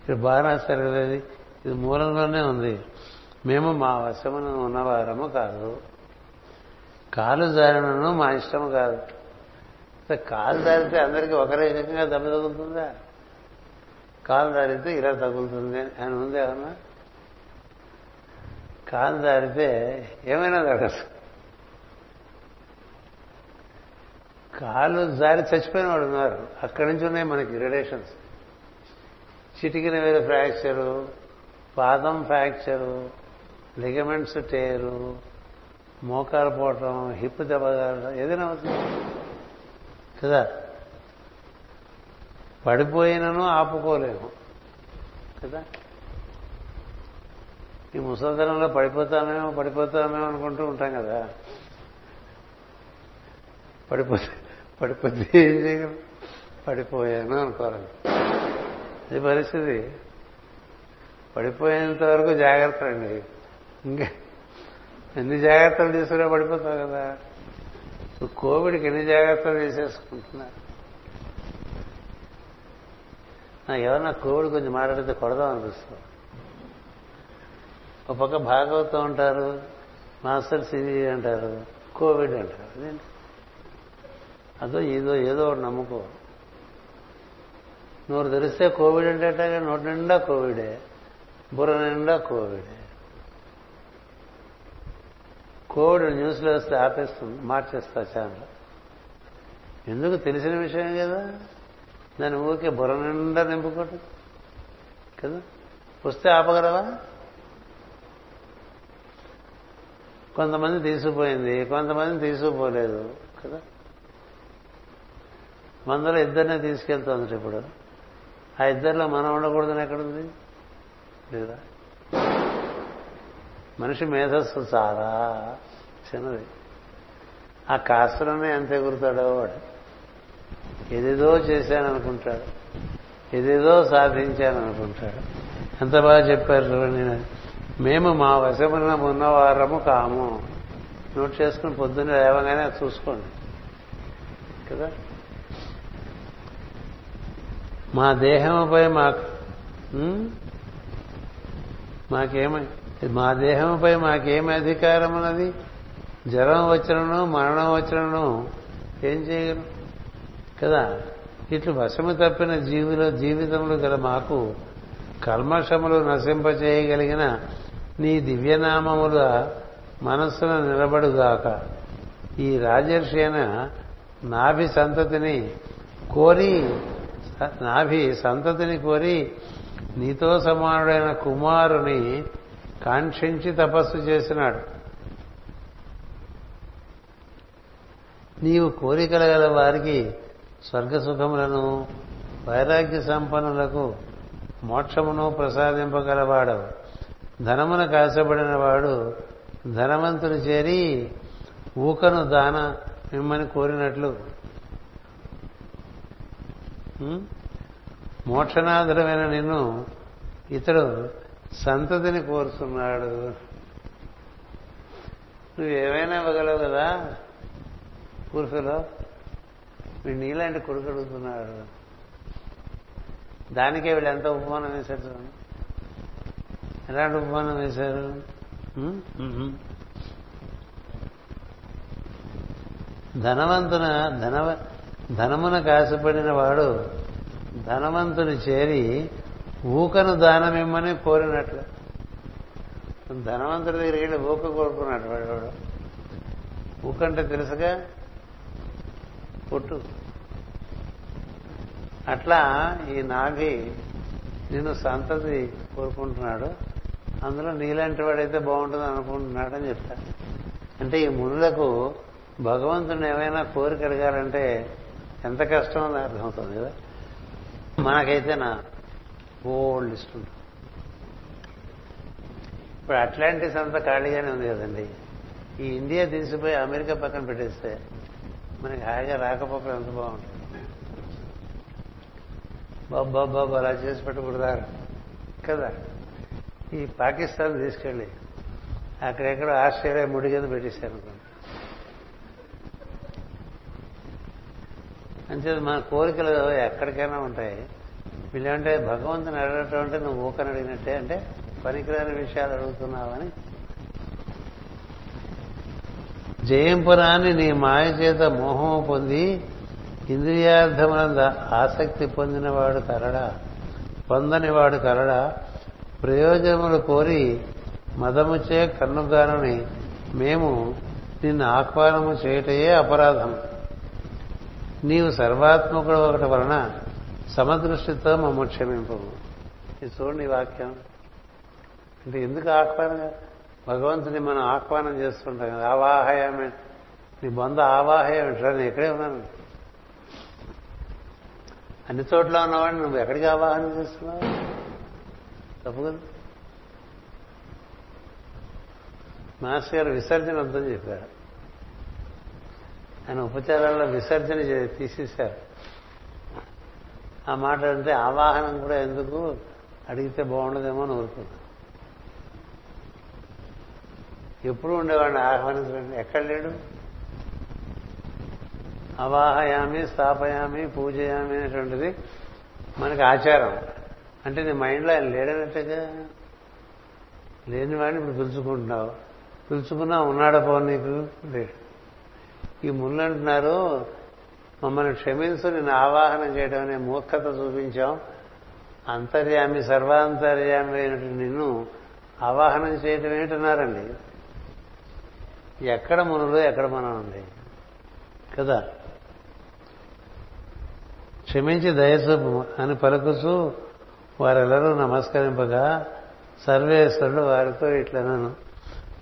ఇక్కడ బాగా రాస్తారు కదా ఇది ఇది మూలంలోనే ఉంది మేము మా వశమును ఉన్నవారము కాదు కాలు జారనను మా ఇష్టము కాదు కాలు జారితే అందరికీ ఒకరే రకంగా దెబ్బ తగులుతుందా కాలు జారితే ఇలా తగులుతుంది అని ఉంది ఏమన్నా కాలు జారితే ఏమైనా జరగదు కాలు జారి చచ్చిపోయిన వాడు ఉన్నారు అక్కడి నుంచి ఉన్నాయి మనకి రిలేషన్స్ చిటికిన వేరే ఫ్రాక్చరు పాదం ఫ్రాక్చరు లిగమెంట్స్ టేరు మోకాలు పోవటం హిప్ దెబ్బగలడం ఏదైనా అవుతుంది కదా పడిపోయినను ఆపుకోలేము కదా ఈ ముసలితనంలో పడిపోతామేమో పడిపోతామేమో అనుకుంటూ ఉంటాం కదా పడిపోతే పడిపోతే ఏం చేయగలం పడిపోయాను అనుకోవాలి ఇది పరిస్థితి పడిపోయేంత వరకు జాగ్రత్త అండి ఎన్ని జాగ్రత్తలు తీసుకునే పడిపోతావు కదా కోవిడ్కి ఎన్ని జాగ్రత్తలు తీసేసుకుంటున్నారు ఎవరన్నా కోవిడ్ కొంచెం మాట్లాడితే కొడదాం అనిపిస్తుంది ఒక పక్క భాగవతం అంటారు మాస్టర్ సివి అంటారు కోవిడ్ అంటారు అదో ఏదో ఏదో ఒకటి నమ్ముకో నువ్వు తెలిస్తే కోవిడ్ అంటే నోటి నిండా కోవిడే బుర్ర నిండా కోవిడే కోవిడ్ న్యూస్లో వస్తే ఆపేస్తుంది మార్చేస్తా ఛానల్ ఎందుకు తెలిసిన విషయం కదా దాన్ని ఊరికే బుర్ర నిండా నింపుకోవటం కదా వస్తే ఆపగలవా కొంతమంది తీసుకుపోయింది కొంతమంది తీసుకుపోలేదు కదా మనలో ఇద్దరినే తీసుకెళ్తుంది ఇప్పుడు ఆ ఇద్దరిలో మనం ఉండకూడదని ఎక్కడుంది లేదా మనిషి మేధస్సు చాలా చిన్నది ఆ కాస్తలోనే ఎంత ఎగురుతాడో వాడు ఏదేదో చేశాననుకుంటాడు ఏదేదో సాధించాననుకుంటాడు ఎంత బాగా చెప్పారు చూడండి మేము మా వశమున ఉన్నవారము కాము నోట్ చేసుకుని పొద్దున్న లేవగానే చూసుకోండి కదా మా దేహముపై మాకు మాకేమై మా దేహంపై మాకేం అధికారం అన్నది జ్వరం వచ్చినను మరణం వచ్చినను ఏం చేయగలం కదా ఇట్లు వశము తప్పిన జీవిలో జీవితంలో గల మాకు కల్మషములు నశింపచేయగలిగిన నీ దివ్యనామముల మనస్సును నిలబడుగాక ఈ రాజర్షి అయిన నాభి సంతతిని కోరి నాభి సంతతిని కోరి నీతో సమానుడైన కుమారుని కాంక్షించి తపస్సు చేసినాడు నీవు కోరికల గల వారికి స్వర్గ సుఖములను వైరాగ్య సంపన్నులకు మోక్షమును ప్రసాదింపగలవాడు ధనమున కాసబడిన వాడు ధనవంతులు చేరి ఊకను దాన మిమ్మని కోరినట్లు మోక్షనాథుడమైన నిన్ను ఇతడు సంతతిని కోరుతున్నాడు నువ్వు ఏమైనా ఇవ్వగలవు కదా పురుషులో వీడు నీలాంటి కొడుకు అడుగుతున్నాడు దానికే వీళ్ళు ఎంత ఉపమానం వేశారు చూడండి ఎలాంటి ఉపమానం వేశారు ధనవంతున ధనవ ధనమున కాశపడిన వాడు ధనవంతుని చేరి ఊకను ఇమ్మని కోరినట్లు ధనవంతుడి దగ్గరికి వెళ్ళి ఊక కోరుకున్నాడు వాడు ఊకంటే తెలుసుగా పుట్టు అట్లా ఈ నాభి నిన్ను సంతతి కోరుకుంటున్నాడు అందులో నీలాంటి వాడైతే బాగుంటుంది అనుకుంటున్నాడు అని చెప్తాడు అంటే ఈ మునులకు భగవంతుని ఏమైనా కోరిక అడగాలంటే ఎంత కష్టం అని అర్థమవుతుంది కదా మనకైతే నా ఓల్డ్ లిస్ట్ ఉంటుంది ఇప్పుడు అట్లాంటిస్ అంతా ఖాళీగానే ఉంది కదండి ఈ ఇండియా తీసిపోయి అమెరికా పక్కన పెట్టేస్తే మనకి హాయిగా రాకపోకలు ఎంత బాగుంటుంది బాబా బాబు అలా చేసి పెట్టకూడదారు కదా ఈ పాకిస్తాన్ తీసుకెళ్ళి అక్కడెక్కడ ఆస్ట్రేలియా ముడి కింద పెట్టేశారు అంతే మన కోరికలు ఎక్కడికైనా ఉంటాయి వీళ్ళంటే భగవంతుని అడగటం అంటే నువ్వు ఊకని అడిగినట్టే అంటే పనికిరాని విషయాలు అడుగుతున్నావని జయంపురాన్ని నీ మాయ చేత మోహము పొంది ఇంద్రియార్థమునంద ఆసక్తి పొందినవాడు పొందని వాడు కరడా ప్రయోజనములు కోరి మదముచే కన్నుగానని మేము నిన్ను ఆహ్వానము చేయటయే అపరాధం నీవు సర్వాత్మకుడు ఒకటి వలన సమదృష్టితో మమ్మ క్షమింపు ఇది చూడండి వాక్యం అంటే ఎందుకు ఆహ్వానం భగవంతుని మనం ఆహ్వానం చేస్తుంటాం కదా ఆవాహయమే నీ బొంద ఆవాహయమేట్రా నేను ఎక్కడే ఉన్నాను అన్ని చోట్ల ఉన్నవాడిని నువ్వు ఎక్కడికి ఆవాహన చేస్తున్నావు తప్పు కదా మాస్టర్ గారు విసర్జన వద్దని చెప్పారు ఆయన ఉపచారాల్లో విసర్జన తీసేశారు ఆ మాట అంటే ఆవాహనం కూడా ఎందుకు అడిగితే బాగుండదేమో అని ఊరుకున్నా ఎప్పుడు ఉండేవాడిని ఆహ్వానించండి ఎక్కడ లేడు అవాహయామి స్థాపయామి పూజయామి అనేటువంటిది మనకి ఆచారం అంటే నీ మైండ్లో ఆయన లేడనట్టుగా లేని వాడిని ఇప్పుడు పిలుచుకుంటున్నావు పిలుచుకున్నా పో నీకు లేడు ఈ ముళ్ళు అంటున్నారు మమ్మల్ని క్షమించు నిన్ను ఆవాహనం చేయడం అనే మూర్ఖత చూపించాం అంతర్యామి సర్వాంతర్యామి అయినటువంటి నిన్ను ఆవాహనం చేయటం ఏంటన్నారండి ఎక్కడ మునులు ఎక్కడ మనం ఉంది కదా క్షమించి దయచూపు అని పలుకుచూ వారెల్లరూ నమస్కరింపగా సర్వేశ్వరుడు వారితో ఇట్లనను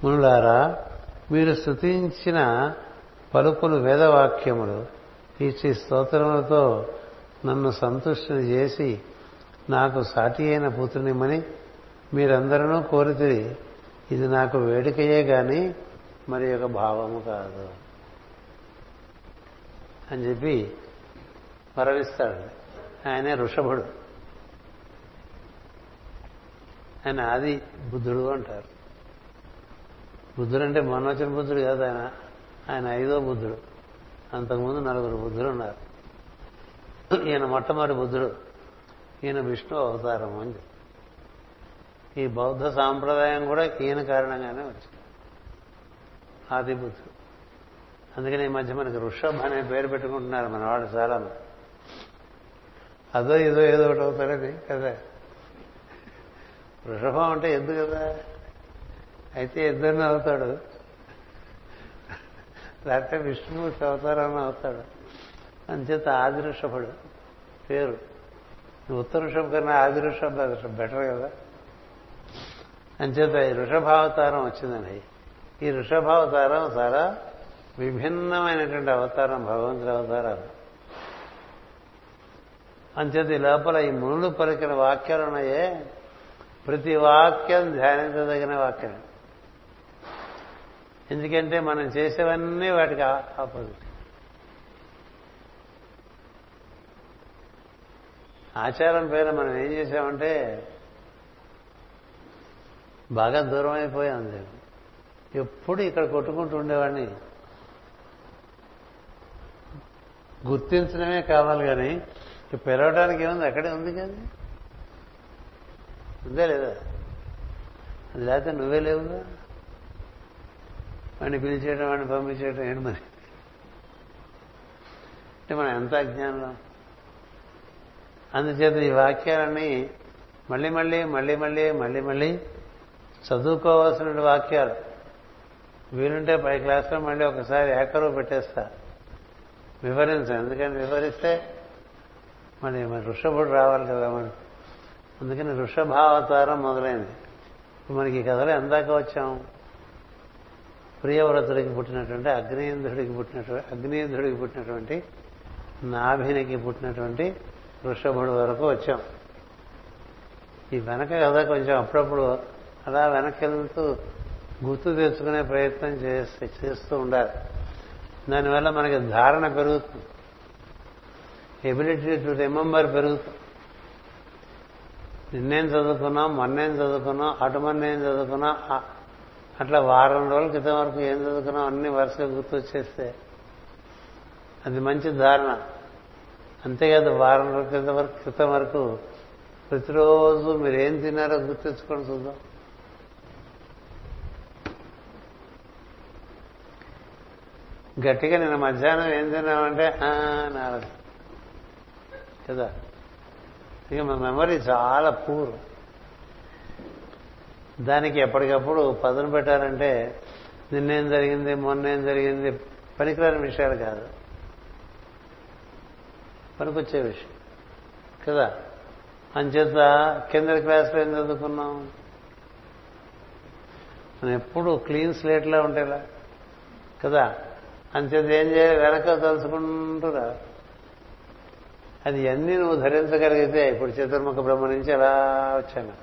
మునులారా మీరు స్థుతించిన పలుపులు వేదవాక్యములు ఇచ్చి స్తోత్రములతో నన్ను సంతృష్టి చేసి నాకు సాటి అయిన పుత్రునిమ్మని మీరందరూ కోరితే ఇది నాకు వేడుకయే గాని మరి ఒక భావము కాదు అని చెప్పి వరవిస్తాడు ఆయనే ఋషభుడు ఆయన ఆది బుద్ధుడు అంటారు బుద్ధుడు అంటే మనోచన బుద్ధుడు కాదు ఆయన ఆయన ఐదో బుద్ధుడు అంతకుముందు నలుగురు బుద్ధులు ఉన్నారు ఈయన మొట్టమొదటి బుద్ధుడు ఈయన విష్ణు అవతారం అంది ఈ బౌద్ధ సాంప్రదాయం కూడా ఈయన కారణంగానే వచ్చింది ఆది బుద్ధుడు అందుకని ఈ మధ్య మనకి ఋషభ్ అనే పేరు పెట్టుకుంటున్నారు మన వాళ్ళు చాలా అదో ఇదో ఏదో ఒకటి అవుతారని కదా వృషభం అంటే ఎందుకు కదా అయితే ఇద్దరిని అవుతాడు లేకపోతే విష్ణుమూర్తి అవతారం అవుతాడు అంచేత ఆదిరుషభుడు పేరు ఉత్తర ఋషభ కన్నా ఆది ఋషభ బెటర్ కదా అంచేత ఈ ఋషభావతారం వచ్చిందండి ఈ ఋషభావతారం చాలా విభిన్నమైనటువంటి అవతారం భగవంతుడి అవతారాలు అంచేత ఈ లోపల ఈ మునులు పలికిన వాక్యాలు ఉన్నాయే ప్రతి వాక్యం ధ్యానించదగిన వాక్యం ఎందుకంటే మనం చేసేవన్నీ వాటికి ఆపోజిట్ ఆచారం పేర మనం ఏం చేసామంటే బాగా దూరం అయిపోయాం దేవుడు ఎప్పుడు ఇక్కడ కొట్టుకుంటూ ఉండేవాడిని గుర్తించడమే కావాలి కానీ పెరగడానికి ఏముంది అక్కడే ఉంది కానీ ఉందే లేదా లేకపోతే నువ్వే లేవుగా వాడిని పిలిచేయడం వాడిని పంపించేయడం ఏంటి మరి అంటే మనం ఎంత అజ్ఞానం అందుచేత ఈ వాక్యాలన్నీ మళ్ళీ మళ్ళీ మళ్ళీ మళ్ళీ మళ్ళీ మళ్ళీ చదువుకోవాల్సిన వాక్యాలు వీలుంటే పై క్లాసులో మళ్ళీ ఒకసారి ఏకరు పెట్టేస్తా వివరించు ఎందుకని వివరిస్తే మరి మరి ఋషభుడు రావాలి కదా మనం అందుకని ఋషభావతారం మొదలైంది మనకి కథలో ఎందాక వచ్చాము ప్రియవ్రతుడికి పుట్టినటువంటి అగ్నేంద్రుడికి పుట్టినటువంటి అగ్నేంద్రుడికి పుట్టినటువంటి నాభినికి పుట్టినటువంటి వృషభుడు వరకు వచ్చాం ఈ వెనక కథ కొంచెం అప్పుడప్పుడు అలా వెనకెళ్తూ గుర్తు తెచ్చుకునే ప్రయత్నం చేస్తే చేస్తూ ఉండాలి దానివల్ల మనకి ధారణ పెరుగుతుంది ఎబిలిటీ టు రిమెంబర్ పెరుగుతుంది నిన్నేం చదువుకున్నాం మొన్నేం చదువుకున్నాం మొన్నేం చదువుకున్నాం అట్లా వారం రోజుల క్రితం వరకు ఏం చదువుకున్నాం అన్ని వరుసగా గుర్తొచ్చేస్తే అది మంచి ధారణ అంతేకాదు వారం రోజుల క్రితం వరకు క్రితం వరకు ప్రతిరోజు మీరు ఏం తిన్నారో గుర్తించుకొని చూద్దాం గట్టిగా నేను మధ్యాహ్నం ఏం తిన్నామంటే నాలుగు కదా ఇక మా మెమరీ చాలా పూర్వం దానికి ఎప్పటికప్పుడు పదును పెట్టాలంటే నిన్నేం జరిగింది మొన్నేం జరిగింది పనికిరాని విషయాలు కాదు పనికొచ్చే విషయం కదా అంచేత కింద క్లాస్లో ఏం చదువుకున్నాం మనం ఎప్పుడు క్లీన్ స్లేట్లా ఉంటేలా కదా అంచేత ఏం చేయాలి వెనక తలుచుకుంటురా అది అన్నీ నువ్వు ధరించగలిగితే ఇప్పుడు చతుర్ముఖ బ్రహ్మ నుంచి ఎలా వచ్చాను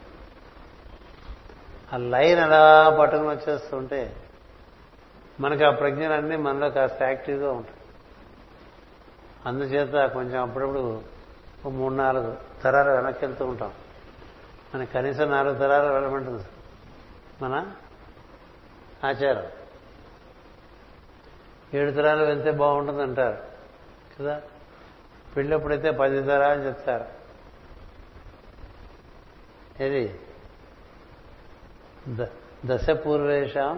ఆ లైన్ అలా పట్టుకుని వచ్చేస్తుంటే మనకి ఆ ప్రజ్ఞలన్నీ మనలో కాస్త యాక్టివ్గా ఉంటాయి అందుచేత కొంచెం అప్పుడప్పుడు మూడు నాలుగు తరాలు వెనక్కి వెళ్తూ ఉంటాం మనకి కనీసం నాలుగు తరాలు వెళ్ళమంటుంది మన ఆచారం ఏడు తరాలు వెళ్తే బాగుంటుంది అంటారు కదా పెళ్ళప్పుడైతే పది తరాలు చెప్తారు ఏది దశ పూర్వేషాం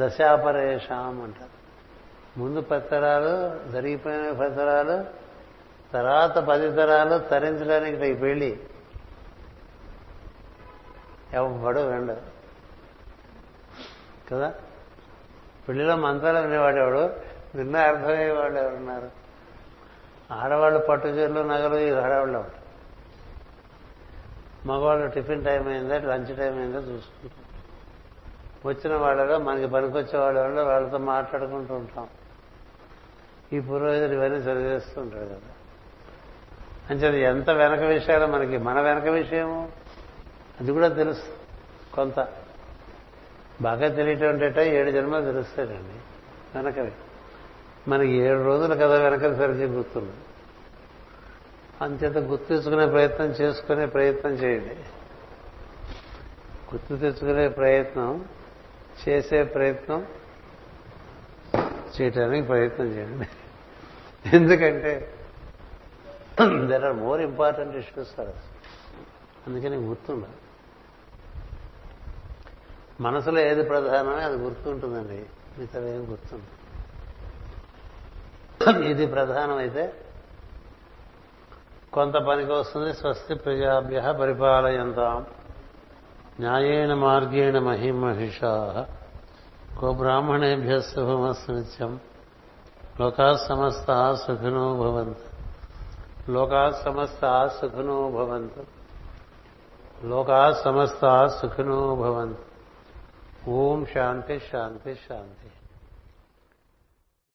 దశాపరేషాం అంటారు ముందు పత్తరాలు జరిగిపోయిన పత్తరాలు తర్వాత పది తరాలు తరించడానికి నీకు పెళ్ళి ఎవడు వినడు కదా పెళ్లిలో మంత్రాలు వినేవాడు ఎవడు నిన్న అర్థమయ్యేవాళ్ళు ఎవరున్నారు ఆడవాళ్ళు పట్టుచీరలు నగలు ఈ ఆడవాళ్ళు ఉంటారు మగవాళ్ళు టిఫిన్ టైం అయిందా లంచ్ టైం అయిందా చూసుకుంటాం వచ్చిన వాళ్ళలో మనకి పనికొచ్చే వాళ్ళు వాళ్ళతో మాట్లాడుకుంటూ ఉంటాం ఈ పురోహితుడు ఇవన్నీ ఉంటారు కదా అంచేది ఎంత వెనక విషయాలు మనకి మన వెనక విషయము అది కూడా తెలుసు కొంత బాగా తెలియటంటే ఏడు జన్మలు తెలుస్తాడండి వెనకవి మనకి ఏడు రోజుల కదా వెనకసరికి గుర్తుంది అంతేత తెచ్చుకునే ప్రయత్నం చేసుకునే ప్రయత్నం చేయండి గుర్తు తెచ్చుకునే ప్రయత్నం చేసే ప్రయత్నం చేయటానికి ప్రయత్నం చేయండి ఎందుకంటే there are more important issues sir అందుకని గుర్తుండదు మనసులో ఏది ప్రధానమే అది గుర్తుంటుందండి మిగతా ఏం గుర్తుంది ఇది ప్రధానమైతే కొంత పనికి వస్తుంది స్వస్తి ప్రజాభ్య పరిపాలయంతాం న్యాయేణ మార్గేణ మహిమహిషా గోబ్రాహ్మణేభ్య శుభమస్తు నిత్యం లోకా సమస్త సుఖినో భవంతు లోకా సమస్త సుఖినో భవంతు లోకా సమస్త సుఖినో భవంతు ఓం శాంతి శాంతి శాంతి